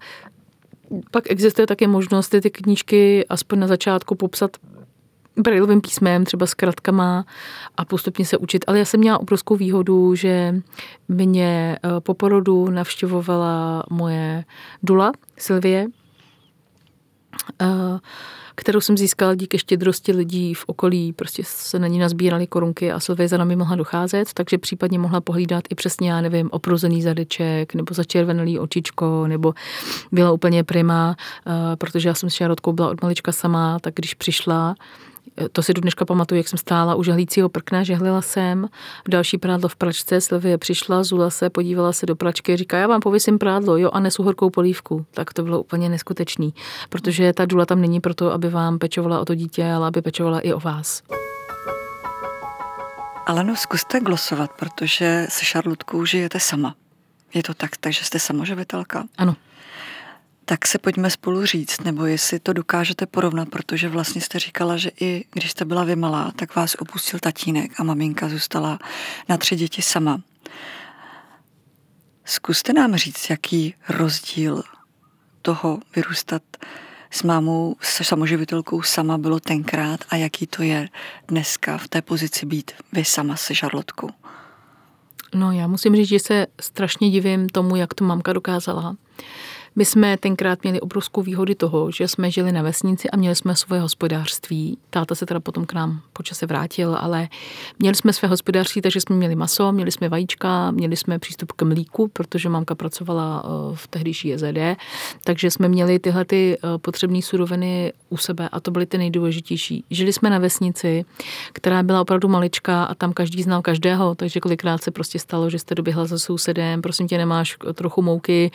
pak existuje také možnost ty knížky aspoň na začátku popsat brailovým písmem, třeba s kratkama a postupně se učit. Ale já jsem měla obrovskou výhodu, že mě eh, po porodu navštěvovala moje dula Silvie, eh, kterou jsem získala díky štědrosti lidí v okolí. Prostě se na ní nazbíraly korunky a Silvie za nami mohla docházet, takže případně mohla pohlídat i přesně, já nevím, oprozený zadeček, nebo začervenalý očičko, nebo byla úplně prima, eh, protože já jsem s Šarotkou byla od malička sama, tak když přišla, to si do dneška pamatuju, jak jsem stála u žehlícího prkna, žehlila jsem, další prádlo v pračce, Sylvie přišla, zula se, podívala se do pračky, říká, já vám pověsím prádlo, jo, a nesu horkou polívku. Tak to bylo úplně neskutečný, protože ta důla tam není proto, aby vám pečovala o to dítě, ale aby pečovala i o vás. Ale no, zkuste glosovat, protože se Šarlotkou žijete sama. Je to tak, takže jste samoživitelka? Ano tak se pojďme spolu říct, nebo jestli to dokážete porovnat, protože vlastně jste říkala, že i když jste byla vymalá, tak vás opustil tatínek a maminka zůstala na tři děti sama. Zkuste nám říct, jaký rozdíl toho vyrůstat s mámou, se samoživitelkou sama bylo tenkrát a jaký to je dneska v té pozici být vy sama se Žarlotkou. No já musím říct, že se strašně divím tomu, jak to mamka dokázala. My jsme tenkrát měli obrovskou výhody toho, že jsme žili na vesnici a měli jsme svoje hospodářství. Táta se teda potom k nám počase vrátil, ale měli jsme své hospodářství, takže jsme měli maso, měli jsme vajíčka, měli jsme přístup k mlíku, protože mamka pracovala eh, v tehdejší JZD, takže jsme měli tyhle ty eh, potřebné suroviny u sebe a to byly ty nejdůležitější. Žili jsme na vesnici, která byla opravdu maličká a tam každý znal každého, takže kolikrát se prostě stalo, že jste doběhla za sousedem, prosím tě, nemáš trochu mouky,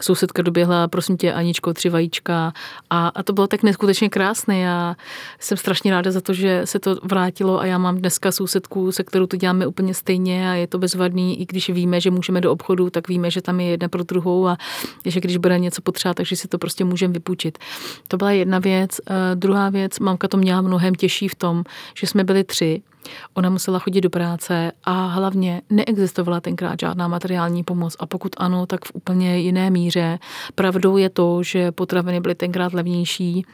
sousedka doběhla doběhla, prosím tě, Aničko, tři vajíčka. A, a to bylo tak neskutečně krásné. Já jsem strašně ráda za to, že se to vrátilo a já mám dneska sousedku, se kterou to děláme úplně stejně a je to bezvadný, i když víme, že můžeme do obchodu, tak víme, že tam je jedna pro druhou a že když bude něco potřeba, takže si to prostě můžeme vypůjčit. To byla jedna věc. Uh, druhá věc, mamka to měla mnohem těžší v tom, že jsme byli tři Ona musela chodit do práce a hlavně neexistovala tenkrát žádná materiální pomoc a pokud ano, tak v úplně jiné míře. Pravdou je to, že potraviny byly tenkrát levnější.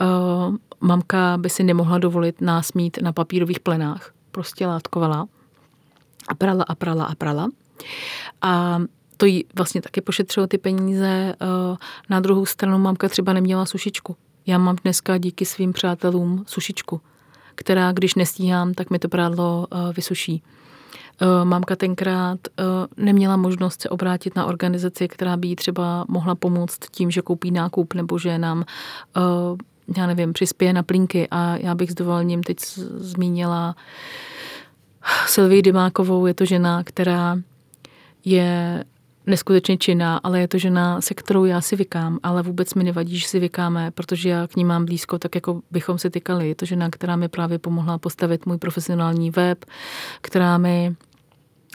Uh, mamka by si nemohla dovolit nás mít na papírových plenách. Prostě látkovala a prala a prala a prala. A to jí vlastně taky pošetřilo ty peníze. Uh, na druhou stranu mamka třeba neměla sušičku. Já mám dneska díky svým přátelům sušičku která, když nestíhám, tak mi to prádlo eh, vysuší. Eh, mamka tenkrát eh, neměla možnost se obrátit na organizaci, která by jí třeba mohla pomoct tím, že koupí nákup nebo že nám já nevím, přispěje na plínky a já bych s dovolením teď zmínila Sylvii Dymákovou, je to žena, která je neskutečně činná, ale je to žena, se kterou já si vykám, ale vůbec mi nevadí, že si vykáme, protože já k ní mám blízko, tak jako bychom si tykali. Je to žena, která mi právě pomohla postavit můj profesionální web, která mi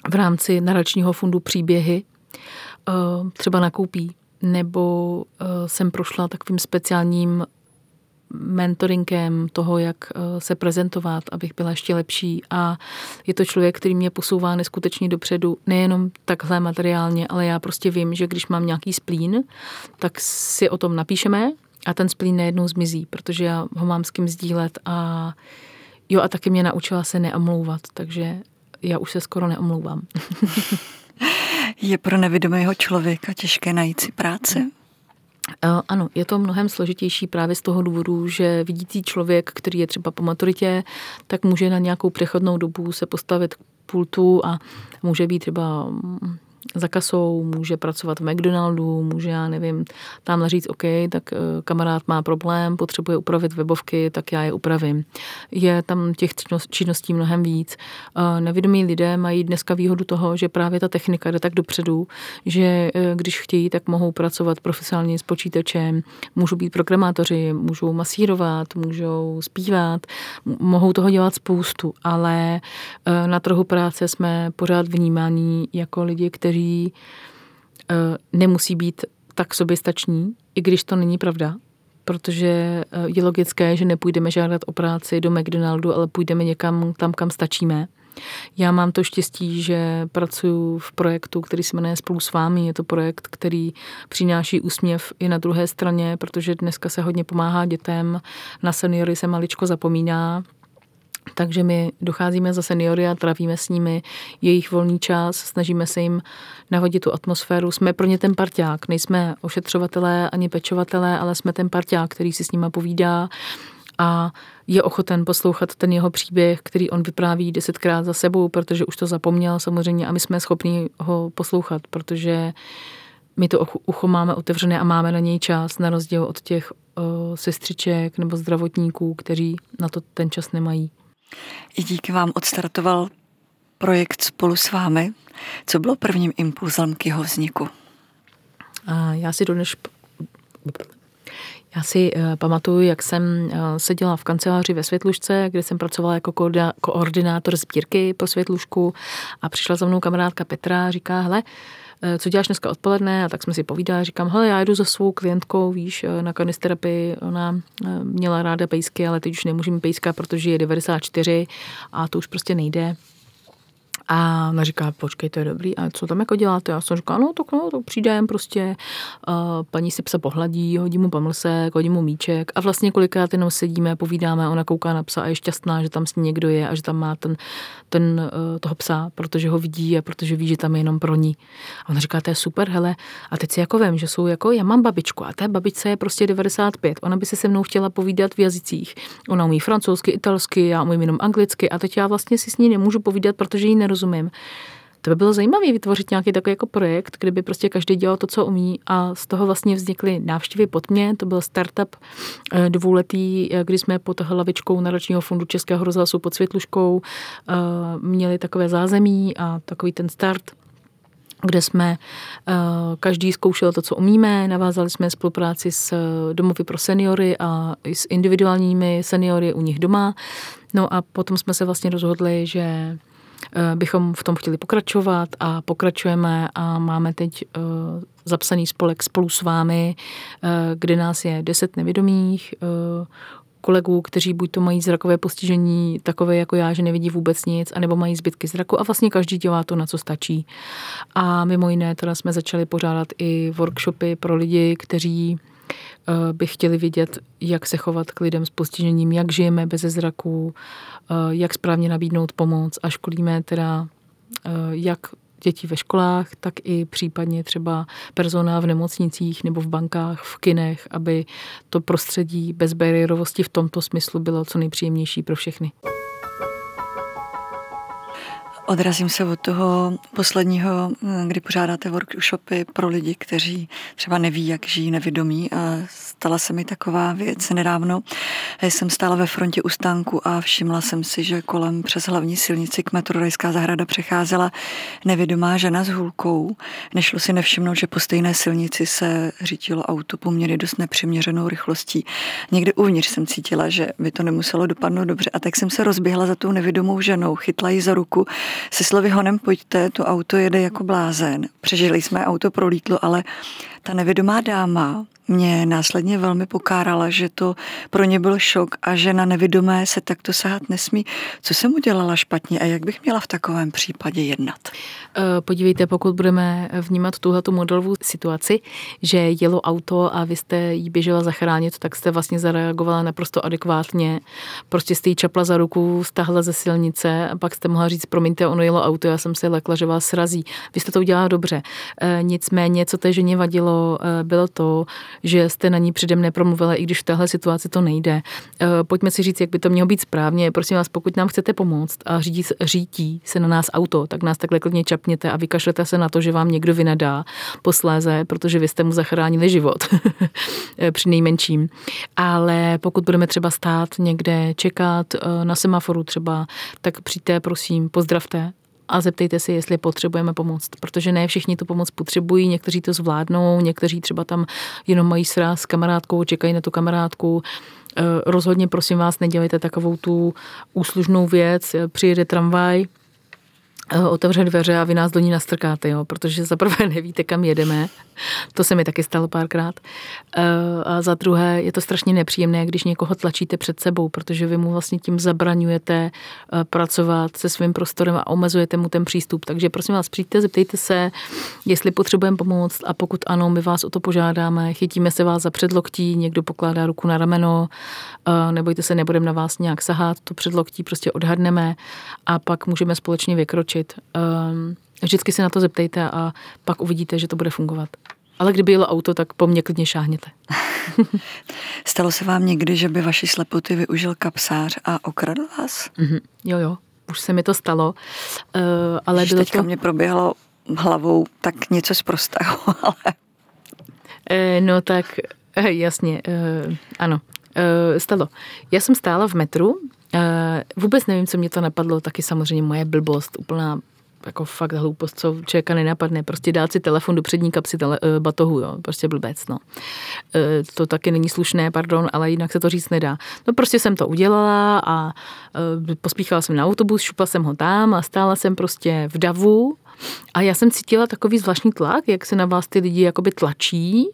v rámci naračního fundu příběhy eh, třeba nakoupí nebo eh, jsem prošla takovým speciálním mentoringem toho, jak eh, se prezentovat, abych byla ještě lepší. A je to člověk, který mě posouvá neskutečně dopředu, nejenom takhle materiálně, ale já prostě vím, že když mám nějaký splín, tak si o tom napíšeme a ten splín nejednou zmizí, protože já ho mám s kým sdílet a jo a taky mě naučila se neomlouvat, takže já už se skoro neomlouvám. je pro nevědomého člověka těžké najít si práci? Eh, ano, je to mnohem složitější právě z toho důvodu, že vidící člověk, který je třeba po maturitě, tak může na nějakou přechodnou dobu se postavit k pultu a může být třeba za kasou, může pracovat v McDonaldu, může, já nevím, tamhle říct, OK, tak eh, kamarád má problém, potřebuje upravit webovky, tak já je upravím. Je tam těch činností mnohem víc. Nevědomí lidé mají dneska výhodu toho, že právě ta technika jde tak dopředu, že eh, když chtějí, tak mohou pracovat profesionálně s počítačem, můžou být programátoři, můžou masírovat, můžou zpívat, mohou toho dělat spoustu, ale eh, na trhu práce jsme pořád vnímáni jako lidi, kteří eh, nemusí být tak soběstační, i když to není pravda, protože eh, je logické, že nepůjdeme žádat o práci do McDonaldu, ale půjdeme někam tam, kam stačíme. Já mám to štěstí, že pracuji v projektu, který se jmenuje Spolu s vámi. Je to projekt, který přináší úsměv i na druhé straně, protože dneska se hodně pomáhá dětem, na seniory se maličko zapomíná, takže my docházíme za seniory a travíme s nimi jejich volný čas, snažíme se jim navodit tu atmosféru. Jsme pro ně ten parťák, nejsme ošetřovatelé ani pečovatelé, ale jsme ten parťák, který si s nima povídá a je ochoten poslouchat ten jeho příběh, který on vypráví desetkrát za sebou, protože už to zapomněl samozřejmě a my jsme schopni ho poslouchat, protože my to ucho máme otevřené a máme na něj čas, na rozdíl od těch uh, sestřiček nebo zdravotníků, kteří na to ten čas nemají. I díky vám odstartoval projekt spolu s vámi. Co bylo prvním impulzem k jeho vzniku? A já si dodnes já si uh, pamatuju, jak jsem uh, seděla v kanceláři ve Světlušce, kde jsem pracovala jako koordinátor sbírky po Světlušku a přišla za mnou kamarádka Petra a říká, hele, Eh, co děláš dneska odpoledne? A tak jsme si povídali, říkám, hele, já jdu za svou klientkou, víš, eh, na kanisterapii, ona eh, měla ráda pejsky, ale teď už nemůže mít pejska, protože je 94 a to už prostě nejde. A ona říká, počkej, to je dobrý, a co tam jako děláte? Já jsem říkala, no tak no, to přijdem prostě, uh, paní si psa pohladí, hodí mu pamlsek, hodí mu míček a vlastně kolikrát jenom sedíme, povídáme, ona kouká na psa a je šťastná, že tam s ní někdo je a že tam má ten, ten uh, toho psa, protože ho vidí a protože ví, že tam je jenom pro ní. A ona říká, to je super, hele, a teď si jako vím, že jsou jako, já mám babičku a té babičce je prostě 95, ona by se se mnou chtěla povídat v jazycích. Ona umí francouzsky, italsky, já umím jenom anglicky a teď já vlastně si s ní nemůžu povídat, protože jí nerozumím rozumím. To by bylo zajímavé vytvořit nějaký takový jako projekt, kdyby prostě každý dělal to, co umí a z toho vlastně vznikly návštěvy pod mě. To byl startup eh, dvouletý, eh, kdy jsme pod hlavičkou Nadačního fondu Českého rozhlasu pod Světluškou eh, měli takové zázemí a takový ten start kde jsme každý zkoušel to, co umíme, navázali jsme spolupráci s domovy pro seniory a s individuálními seniory u nich doma. No a potom jsme se vlastně rozhodli, že bychom v tom chtěli pokračovat a pokračujeme a máme teď eh, zapsaný spolek spolu s vámi, eh, kde nás je deset nevědomých, kolegů, kteří buď to mají zrakové postižení takové jako já, že nevidí vůbec nic, anebo mají zbytky zraku a vlastně každý dělá to, na co stačí. A mimo jiné teda jsme začali pořádat i workshopy pro lidi, kteří Eh, by chtěli vědět, jak se chovat k lidem s postižením, jak žijeme bez zraku, eh, jak správně nabídnout pomoc a školíme teda eh, jak děti ve školách, tak i případně třeba personál v nemocnicích nebo v bankách, v kinech, aby to prostředí bezbariérovosti v tomto smyslu bylo co nejpříjemnější pro všechny. Odrazím se od toho posledního, kdy pořádáte workshopy pro lidi, kteří třeba neví, jak žijí nevědomí. A stala se mi taková věc nedávno. Jsem stála ve frontě u stánku a všimla jsem si, že kolem přes hlavní silnici k metru Rajská zahrada přecházela nevědomá žena s hůlkou. Nešlo si nevšimnout, že po stejné silnici se řítilo auto poměrně dost nepřiměřenou rychlostí. Někde uvnitř jsem cítila, že by to nemuselo dopadnout dobře a tak jsem se rozběhla za tou nevědomou ženou, chytla ji za ruku se slovy honem pojďte, to auto jede jako blázen. Přežili jsme, auto prolítlo, ale ta nevědomá dáma mě následně velmi pokárala, že to pro ně byl šok a že na nevědomé se takto sahat nesmí. Co jsem udělala špatně a jak bych měla v takovém případě jednat? Eh, podívejte, pokud budeme vnímat tuhle modelovou situaci, že jelo auto a vy jste jí běžela zachránit, tak jste vlastně zareagovala naprosto adekvátně. Prostě jste jí čapla za ruku, stáhla ze silnice a pak jste mohla říct, promiňte, ono jelo auto, já jsem se lekla, že vás srazí. Vy jste to udělala dobře. Eh, nicméně, co té ženě vadilo, stalo, eh, bylo to, že jste na ní předem nepromluvila, i když v téhle situaci to nejde. Eh, pojďme si říct, jak by to mělo být správně. Prosím vás, pokud nám chcete pomoct a řídí, řídí se na nás auto, tak nás takhle klidně čapněte a vykašlete se na to, že vám někdo vynadá posléze, protože vy jste mu zachránili život při nejmenším. Ale pokud budeme třeba stát někde, čekat na semaforu třeba, tak přijďte, prosím, pozdravte a zeptejte si, jestli potřebujeme pomoc, protože ne všichni tu pomoc potřebují, někteří to zvládnou, někteří třeba tam jenom mají sraz s kamarádkou, čekají na tu kamarádku. Eh, rozhodně prosím vás, nedělejte takovou tu úslužnou věc, přijede tramvaj, Eh, otevře dveře a vy nás do ní nastrkáte, jo, protože za prvé nevíte, kam jedeme. To se mi taky stalo párkrát. Eh, a za druhé je to strašně nepříjemné, když někoho tlačíte před sebou, protože vy mu vlastně tím zabraňujete eh, pracovat se svým prostorem a omezujete mu ten přístup. Takže prosím vás, přijďte, zeptejte se, jestli potřebujeme pomoct a pokud ano, my vás o to požádáme, chytíme se vás za předloktí, někdo pokládá ruku na rameno, nebojte se, nebudeme na vás nějak sahat, to předloktí prostě odhadneme a pak můžeme společně vykročit řešit. Ehm, vždycky se na to zeptejte a pak uvidíte, že to bude fungovat. Ale kdyby jelo auto, tak po mně klidně šáhněte. Stalo se vám někdy, že by vaši slepoty využil kapsář a okradl vás? Mm-hmm. Jo, jo, už se mi to stalo. Uh, ale bylo teďka to... mě proběhlo hlavou tak něco z prostého, ale... Uh, no tak, uh, jasně, uh, ano, uh, stalo. Já jsem stála v metru vůbec nevím, co mě to napadlo, taky samozřejmě moje blbost, úplná jako fakt hloupost, co člověka nenapadne, prostě dát si telefon do přední kapsy tele, uh, batohu, jo, prostě blbec, no. Uh, to taky není slušné, pardon, ale jinak se to říct nedá. No prostě jsem to udělala a uh, pospíchala jsem na autobus, šupla jsem ho tam a stála jsem prostě v davu a já jsem cítila takový zvláštní tlak, jak se na vás ty lidi jakoby tlačí,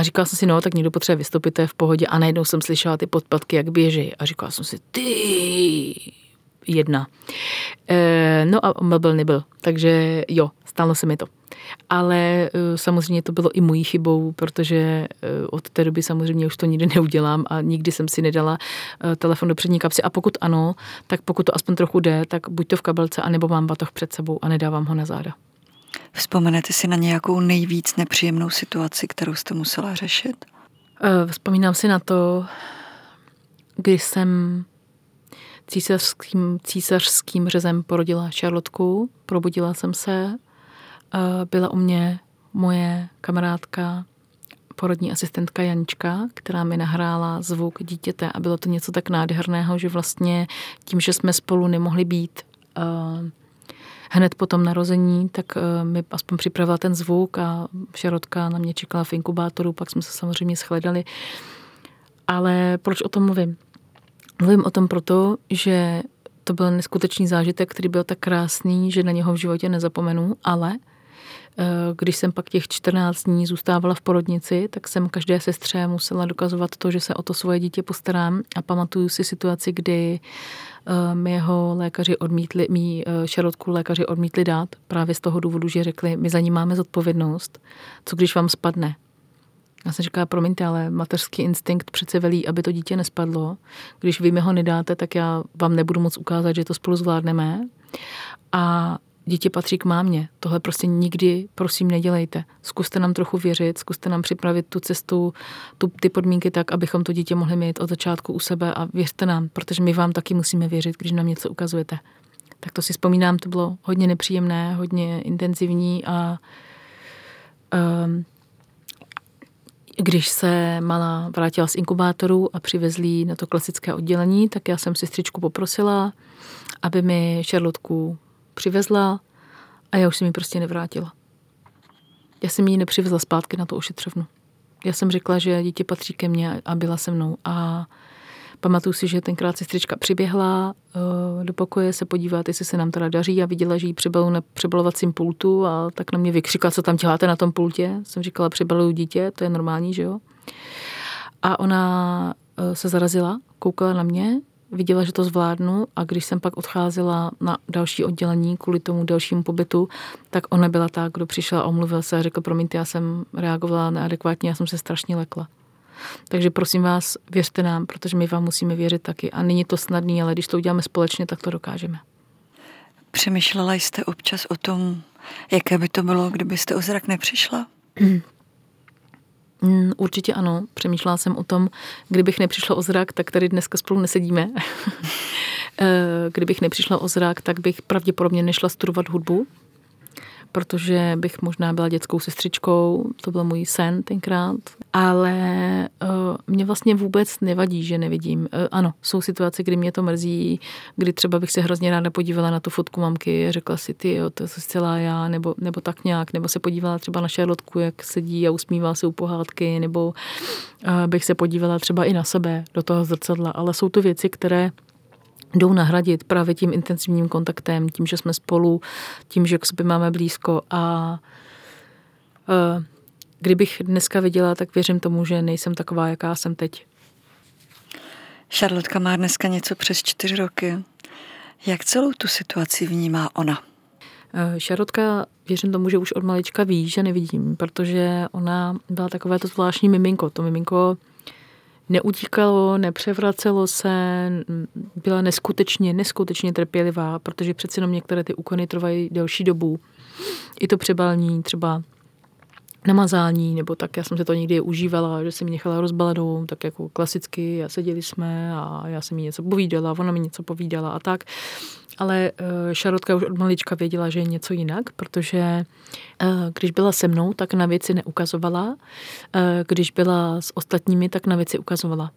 a říkala jsem si, no, tak někdo potřebuje vystoupit, to je v pohodě. A najednou jsem slyšela ty podpadky, jak běží. A říkala jsem si, ty jedna. E, no a mobil nebyl, takže jo, stalo se mi to. Ale e, samozřejmě to bylo i mojí chybou, protože e, od té doby samozřejmě už to nikdy neudělám a nikdy jsem si nedala e, telefon do přední kapsy. A pokud ano, tak pokud to aspoň trochu jde, tak buď to v kabelce, anebo mám batoh před sebou a nedávám ho na záda. Vzpomenete si na nějakou nejvíc nepříjemnou situaci, kterou jste musela řešit? Eh, vzpomínám si na to, když jsem císařským, císařským řezem porodila Charlotku, probudila jsem se, eh, byla u mě moje kamarádka, porodní asistentka Janička, která mi nahrála zvuk dítěte a bylo to něco tak nádherného, že vlastně tím, že jsme spolu nemohli být eh, hned po tom narození, tak eh, mi aspoň připravila ten zvuk a Šarotka na mě čekala v inkubátoru, pak jsme se samozřejmě shledali. Ale proč o tom mluvím? Mluvím o tom proto, že to byl neskutečný zážitek, který byl tak krásný, že na něho v životě nezapomenu, ale když jsem pak těch 14 dní zůstávala v porodnici, tak jsem každé sestře musela dokazovat to, že se o to svoje dítě postarám a pamatuju si situaci, kdy Eh, my jeho lékaři odmítli, mý eh, šarotku lékaři odmítli dát právě z toho důvodu, že řekli, my za ní máme zodpovědnost, co když vám spadne. Já jsem říkala, promiňte, ale mateřský instinkt přece velí, aby to dítě nespadlo. Když vy mi ho nedáte, tak já vám nebudu moc ukázat, že to spolu zvládneme. A dítě patří k mámě. Tohle prostě nikdy, prosím, nedělejte. Zkuste nám trochu věřit, zkuste nám připravit tu cestu, tu, ty podmínky tak, abychom to dítě mohli mít od začátku u sebe a věřte nám, protože my vám taky musíme věřit, když nám něco ukazujete. Tak to si vzpomínám, to bylo hodně nepříjemné, hodně intenzivní a um, když se malá vrátila z inkubátoru a přivezli na to klasické oddělení, tak já jsem sestřičku poprosila, aby mi šarlotku přivezla a já už jsem ji prostě nevrátila. Já jsem ji nepřivezla zpátky na to ošetřovnu. Já jsem řekla, že dítě patří ke mně a byla se mnou. A pamatuju si, že tenkrát sestřička přiběhla uh, do pokoje se podívat, jestli se nám teda daří a viděla, že ji přebalu na přebalovacím pultu a tak na mě vykřikla, co tam děláte na tom pultě. Jsem říkala, přebaluju dítě, to je normální, že jo? A ona uh, se zarazila, koukala na mě viděla, že to zvládnu a když jsem pak odcházela na další oddělení kvůli tomu dalšímu pobytu, tak ona byla ta, kdo přišla a omluvil se a řekl, promiňte, já jsem reagovala neadekvátně, já jsem se strašně lekla. Takže prosím vás, věřte nám, protože my vám musíme věřit taky. A není to snadné, ale když to uděláme společně, tak to dokážeme. Přemýšlela jste občas o tom, jaké by to bylo, kdybyste o zrak nepřišla? Mm, určitě ano. Přemýšlela jsem o tom, kdybych nepřišla o zrak, tak tady dneska spolu nesedíme. Eh, kdybych nepřišla o zrak, tak bych pravděpodobně nešla studovat hudbu, protože bych možná byla dětskou sestřičkou, to byl můj sen tenkrát, ale uh, mě vlastně vůbec nevadí, že nevidím. Uh, ano, jsou situace, kdy mě to mrzí, kdy třeba bych se hrozně ráda podívala na tu fotku mamky a řekla si, ty jo, to je celá já, nebo, nebo tak nějak, nebo se podívala třeba na Charlotku, jak sedí a usmívá se u pohádky, nebo uh, bych se podívala třeba i na sebe do toho zrcadla, ale jsou to věci, které jdou nahradit právě tím intenzivním kontaktem, tím, že jsme spolu, tím, že k sobě máme blízko a uh, kdybych dneska viděla, tak věřím tomu, že nejsem taková, jaká jsem teď. Šarlotka má dneska něco přes čtyři roky. Jak celou tu situaci vnímá ona? Šarotka, věřím tomu, že už od malička ví, že nevidím, protože ona byla takové to zvláštní miminko. To miminko neutíkalo, nepřevracelo se, byla neskutečně, neskutečně trpělivá, protože přeci jenom některé ty úkony trvají delší dobu. I to přebalní třeba namazání, nebo tak já jsem se to někdy užívala, že jsem mi nechala rozbalenou, tak jako klasicky, a seděli jsme a já jsem jí něco povídala, ona mi něco povídala a tak ale eh, Šarotka už od malička věděla, že je něco jinak, protože eh, když byla se mnou, tak na věci neukazovala. Eh, když byla s ostatními, tak na věci ukazovala.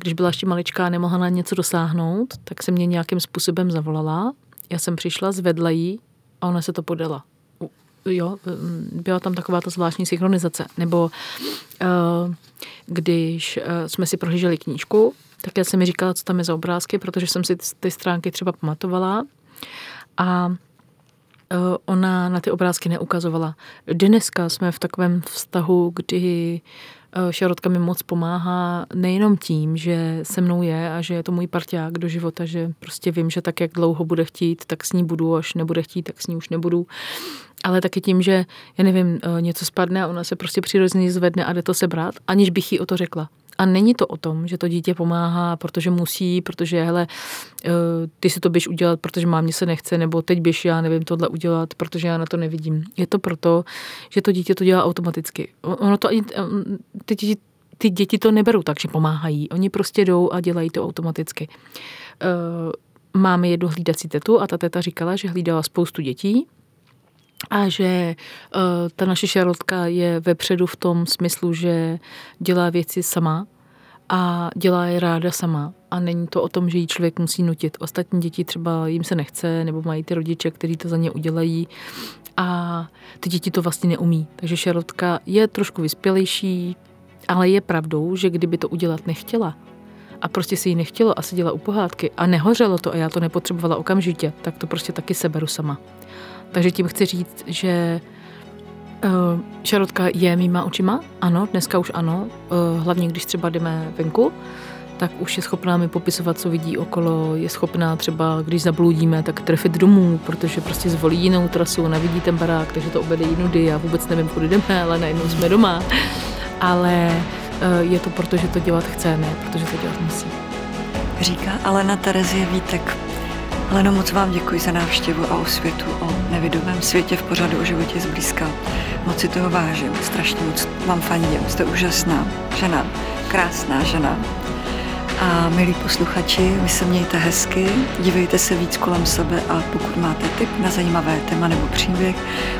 Když byla ještě maličká a nemohla na něco dosáhnout, tak se mě nějakým způsobem zavolala. Já jsem přišla, zvedla jí a ona se to podala. Jo, byla tam taková ta zvláštní synchronizace. Nebo když jsme si prohlíželi knížku, tak já jsem mi říkala, co tam je za obrázky, protože jsem si ty stránky třeba pamatovala a e, ona na ty obrázky neukazovala. Dneska jsme v takovém vztahu, kdy Šarotka mi moc pomáhá nejenom tím, že se mnou je a že je to můj parťák do života, že prostě vím, že tak, jak dlouho bude chtít, tak s ní budu, až nebude chtít, tak s ní už nebudu. Ale taky tím, že, já nevím, e, něco spadne a ona se prostě přirozeně zvedne a jde to sebrat, aniž bych jí o to řekla. A není to o tom, že to dítě pomáhá, protože musí, protože hele, eh, ty si to běž udělat, protože mámě se nechce, nebo teď běž já nevím tohle udělat, protože já na to nevidím. Je to proto, že to dítě to dělá automaticky. Ono to ani, eh, ty, děti, ty děti to neberou tak, že pomáhají. Oni prostě jdou a dělají to automaticky. Máme jednu hlídací tetu a ta teta říkala, že hlídala spoustu dětí, a že uh, ta naše šarotka je vepředu v tom smyslu, že dělá věci sama a dělá je ráda sama. A není to o tom, že jí člověk musí nutit. Ostatní děti třeba jim se nechce, nebo mají ty rodiče, kteří to za ně udělají a ty děti to vlastně neumí. Takže šarotka je trošku vyspělejší, ale je pravdou, že kdyby to udělat nechtěla, a prostě si jí nechtělo a seděla u pohádky a nehořelo to a já to nepotřebovala okamžitě, tak to prostě taky seberu sama. Takže tím chci říct, že uh, šarotka je mýma očima, ano, dneska už ano, uh, hlavně když třeba jdeme venku, tak už je schopná mi popisovat, co vidí okolo, je schopná třeba, když zabludíme, tak trefit domů, protože prostě zvolí jinou trasu, nevidí ten barák, takže to obede jinudy, já vůbec nevím, kudy jdeme, ale najednou jsme doma. Ale uh, je to proto, že to dělat chce, ne protože to dělat musí. Říká Alena Terezie Vítek. Leno, moc vám děkuji za návštěvu a osvětu o nevidomém světě v pořadu o životě zblízka. Moc si toho vážím, strašně moc vám fandím. Jste úžasná žena, krásná žena. A milí posluchači, vy se mějte hezky, dívejte se víc kolem sebe a pokud máte tip na zajímavé téma nebo příběh,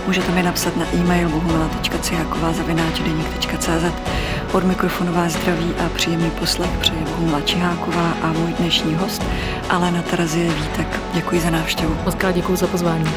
můžete mi napsat na e-mail bohumila.ciháková.cz Od mikrofonu vás zdraví a příjemný poslech přeje Bohumila Čiháková a můj dnešní host Alena Terezie Vítek. Děkuji za návštěvu. Moc děkuji za pozvání.